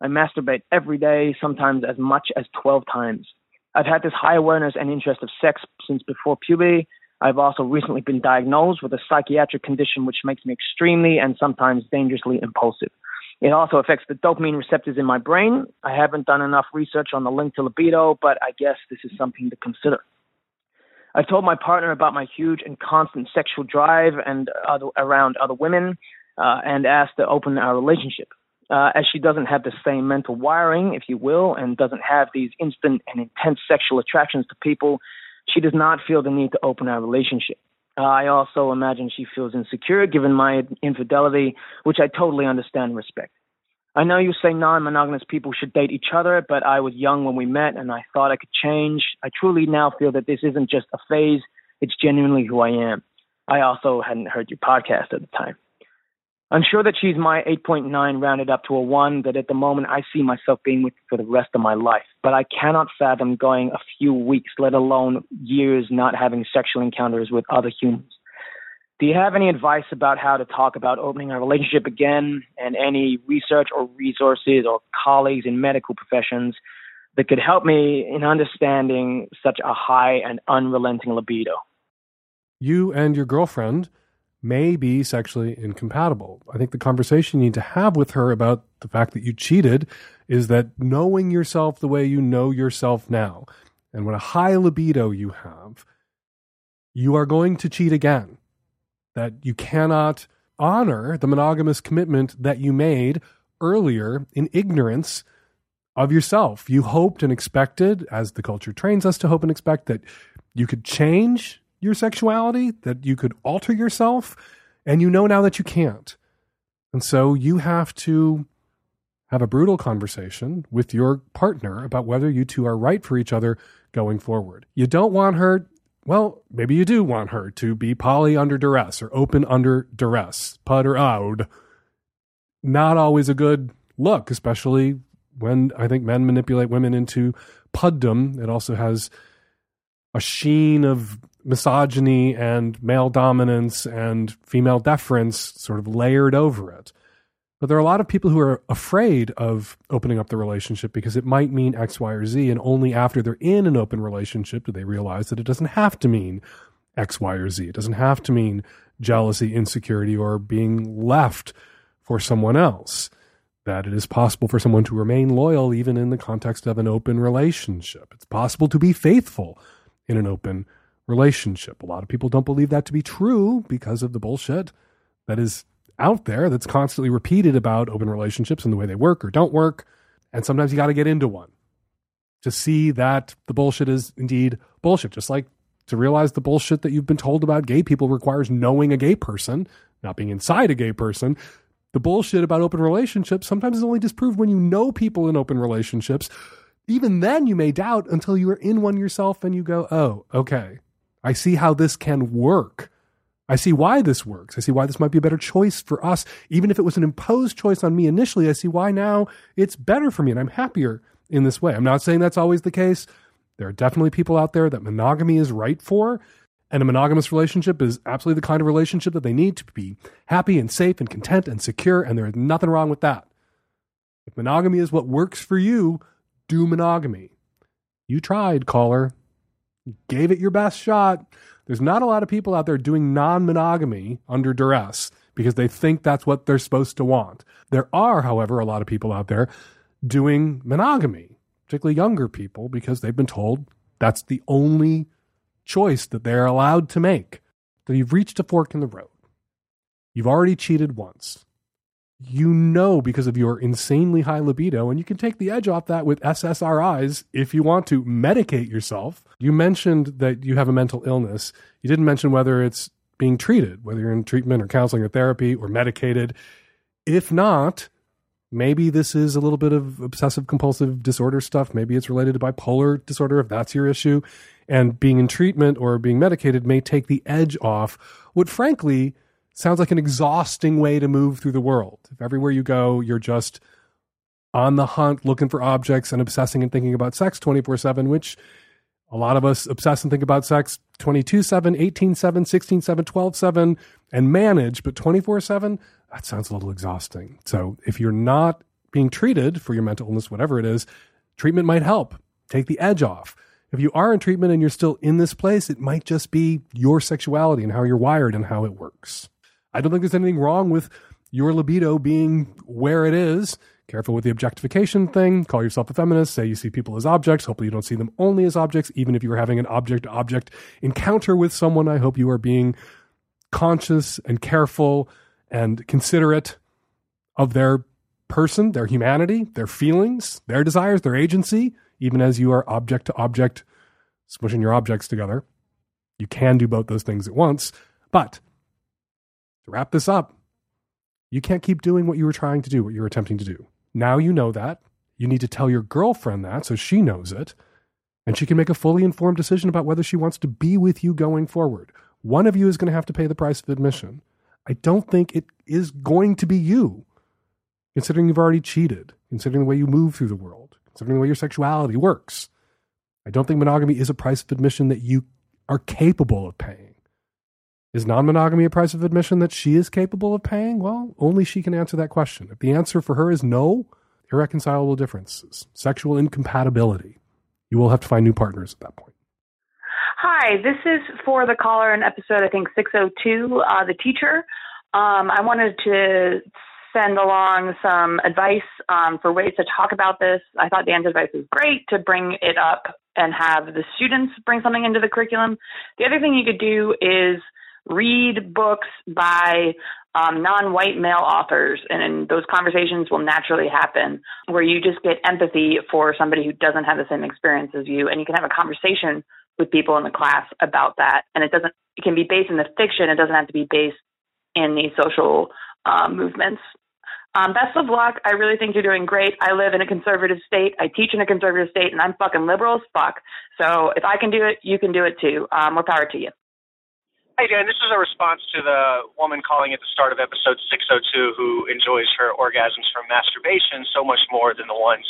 I masturbate every day, sometimes as much as 12 times. I've had this high awareness and interest of sex since before puberty. I've also recently been diagnosed with a psychiatric condition which makes me extremely and sometimes dangerously impulsive. It also affects the dopamine receptors in my brain. I haven't done enough research on the link to libido, but I guess this is something to consider. I've told my partner about my huge and constant sexual drive and other, around other women, uh, and asked to open our relationship. Uh, as she doesn't have the same mental wiring, if you will, and doesn't have these instant and intense sexual attractions to people, she does not feel the need to open our relationship. Uh, I also imagine she feels insecure given my infidelity, which I totally understand and respect. I know you say non monogamous people should date each other, but I was young when we met and I thought I could change. I truly now feel that this isn't just a phase, it's genuinely who I am. I also hadn't heard your podcast at the time. I'm sure that she's my 8.9 rounded up to a 1 that at the moment I see myself being with for the rest of my life. But I cannot fathom going a few weeks, let alone years, not having sexual encounters with other humans. Do you have any advice about how to talk about opening a relationship again and any research or resources or colleagues in medical professions that could help me in understanding such a high and unrelenting libido? You and your girlfriend may be sexually incompatible. I think the conversation you need to have with her about the fact that you cheated is that knowing yourself the way you know yourself now, and what a high libido you have, you are going to cheat again. That you cannot honor the monogamous commitment that you made earlier in ignorance of yourself. You hoped and expected, as the culture trains us to hope and expect, that you could change your sexuality, that you could alter yourself, and you know now that you can't. And so you have to have a brutal conversation with your partner about whether you two are right for each other going forward. You don't want her, well, maybe you do want her to be poly under duress or open under duress, pud or out. Not always a good look, especially when I think men manipulate women into puddom. It also has a sheen of misogyny and male dominance and female deference sort of layered over it. But there are a lot of people who are afraid of opening up the relationship because it might mean X, Y, or Z. And only after they're in an open relationship do they realize that it doesn't have to mean X, Y, or Z. It doesn't have to mean jealousy, insecurity, or being left for someone else. That it is possible for someone to remain loyal even in the context of an open relationship. It's possible to be faithful in an open relationship. A lot of people don't believe that to be true because of the bullshit that is out there that's constantly repeated about open relationships and the way they work or don't work. And sometimes you got to get into one to see that the bullshit is indeed bullshit. Just like to realize the bullshit that you've been told about gay people requires knowing a gay person, not being inside a gay person. The bullshit about open relationships sometimes is only disproved when you know people in open relationships. Even then, you may doubt until you are in one yourself and you go, oh, okay, I see how this can work. I see why this works. I see why this might be a better choice for us. Even if it was an imposed choice on me initially, I see why now it's better for me and I'm happier in this way. I'm not saying that's always the case. There are definitely people out there that monogamy is right for. And a monogamous relationship is absolutely the kind of relationship that they need to be happy and safe and content and secure. And there is nothing wrong with that. If monogamy is what works for you, do monogamy. You tried, caller gave it your best shot. There's not a lot of people out there doing non monogamy under duress because they think that's what they're supposed to want. There are, however, a lot of people out there doing monogamy, particularly younger people, because they've been told that's the only choice that they're allowed to make. So you've reached a fork in the road. You've already cheated once you know because of your insanely high libido, and you can take the edge off that with SSRIs if you want to medicate yourself. You mentioned that you have a mental illness. You didn't mention whether it's being treated, whether you're in treatment or counseling or therapy or medicated. If not, maybe this is a little bit of obsessive compulsive disorder stuff. Maybe it's related to bipolar disorder if that's your issue. And being in treatment or being medicated may take the edge off what, frankly, sounds like an exhausting way to move through the world. If everywhere you go, you're just on the hunt looking for objects and obsessing and thinking about sex 24 7, which a lot of us obsess and think about sex 22 7, 18 7, 16 7, 12 7, and manage, but 24 7, that sounds a little exhausting. So if you're not being treated for your mental illness, whatever it is, treatment might help take the edge off. If you are in treatment and you're still in this place, it might just be your sexuality and how you're wired and how it works. I don't think there's anything wrong with your libido being where it is. Careful with the objectification thing. Call yourself a feminist. Say you see people as objects. Hopefully, you don't see them only as objects. Even if you are having an object to object encounter with someone, I hope you are being conscious and careful and considerate of their person, their humanity, their feelings, their desires, their agency, even as you are object to object, smushing your objects together. You can do both those things at once. But to wrap this up, you can't keep doing what you were trying to do, what you're attempting to do. Now you know that. You need to tell your girlfriend that so she knows it. And she can make a fully informed decision about whether she wants to be with you going forward. One of you is going to have to pay the price of admission. I don't think it is going to be you, considering you've already cheated, considering the way you move through the world, considering the way your sexuality works. I don't think monogamy is a price of admission that you are capable of paying. Is non monogamy a price of admission that she is capable of paying? Well, only she can answer that question. If the answer for her is no, irreconcilable differences, sexual incompatibility, you will have to find new partners at that point. Hi, this is for the caller in episode, I think, 602, uh, the teacher. Um, I wanted to send along some advice um, for ways to talk about this. I thought Dan's advice was great to bring it up and have the students bring something into the curriculum. The other thing you could do is read books by um, non-white male authors, and those conversations will naturally happen where you just get empathy for somebody who doesn't have the same experience as you, and you can have a conversation with people in the class about that. And it doesn't, it can be based in the fiction. It doesn't have to be based in the social um, movements. Um, best of luck. I really think you're doing great. I live in a conservative state. I teach in a conservative state, and I'm fucking liberal as fuck. So if I can do it, you can do it too. Um, more power to you. Hey, Dan, this is a response to the woman calling at the start of episode 602 who enjoys her orgasms from masturbation so much more than the ones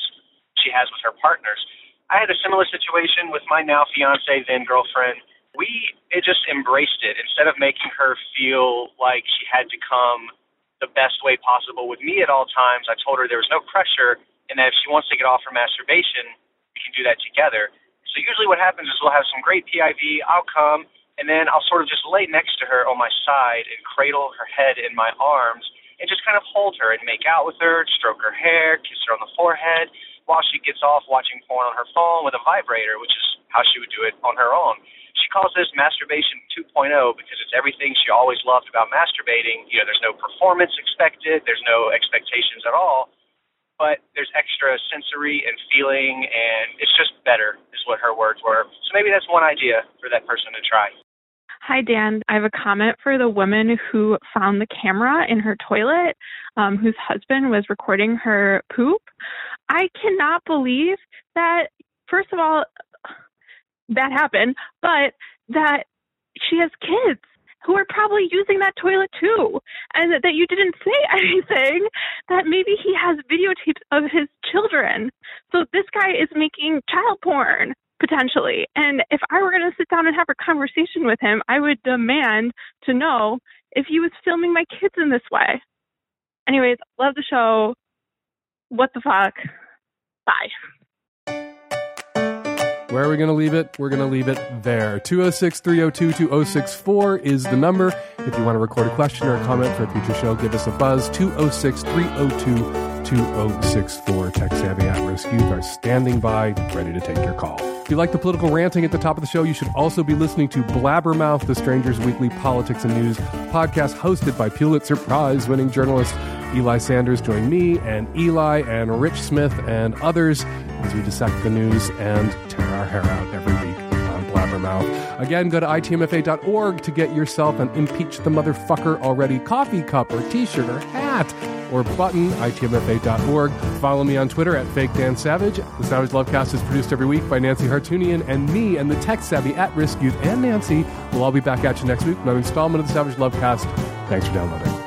she has with her partners. I had a similar situation with my now fiance, then girlfriend. We it just embraced it instead of making her feel like she had to come the best way possible with me at all times. I told her there was no pressure, and that if she wants to get off her masturbation, we can do that together. So usually, what happens is we'll have some great PIV. I'll come, and then I'll sort of just lay next to her on my side and cradle her head in my arms, and just kind of hold her and make out with her, stroke her hair, kiss her on the forehead while she gets off watching porn on her phone with a vibrator, which is how she would do it on her own. She calls this masturbation 2.0 because it's everything she always loved about masturbating. You know, there's no performance expected, there's no expectations at all, but there's extra sensory and feeling, and it's just better, is what her words were. So maybe that's one idea for that person to try. Hi, Dan. I have a comment for the woman who found the camera in her toilet, um, whose husband was recording her poop. I cannot believe that, first of all, that happened, but that she has kids who are probably using that toilet too, and that, that you didn't say anything, that maybe he has videotapes of his children. So this guy is making child porn potentially. And if I were going to sit down and have a conversation with him, I would demand to know if he was filming my kids in this way. Anyways, love the show. What the fuck? Bye. Where are we going to leave it? We're going to leave it there. 206 302 2064 is the number. If you want to record a question or a comment for a future show, give us a buzz. 206 302 2064. Tech Savvy at Risk Youth are standing by, ready to take your call. If you like the political ranting at the top of the show, you should also be listening to Blabbermouth, the Stranger's Weekly Politics and News podcast hosted by Pulitzer Prize winning journalist Eli Sanders. Join me and Eli and Rich Smith and others as we dissect the news and tear our hair out every on Blabbermouth. Again, go to itmfa.org to get yourself an Impeach the Motherfucker Already coffee cup or t shirt or hat or button, itmfa.org. Follow me on Twitter at Fake Dan Savage. The Savage Lovecast is produced every week by Nancy Hartunian and me and the tech savvy at Risk Youth and Nancy. We'll all be back at you next week. With another installment of the Savage Lovecast. Thanks for downloading.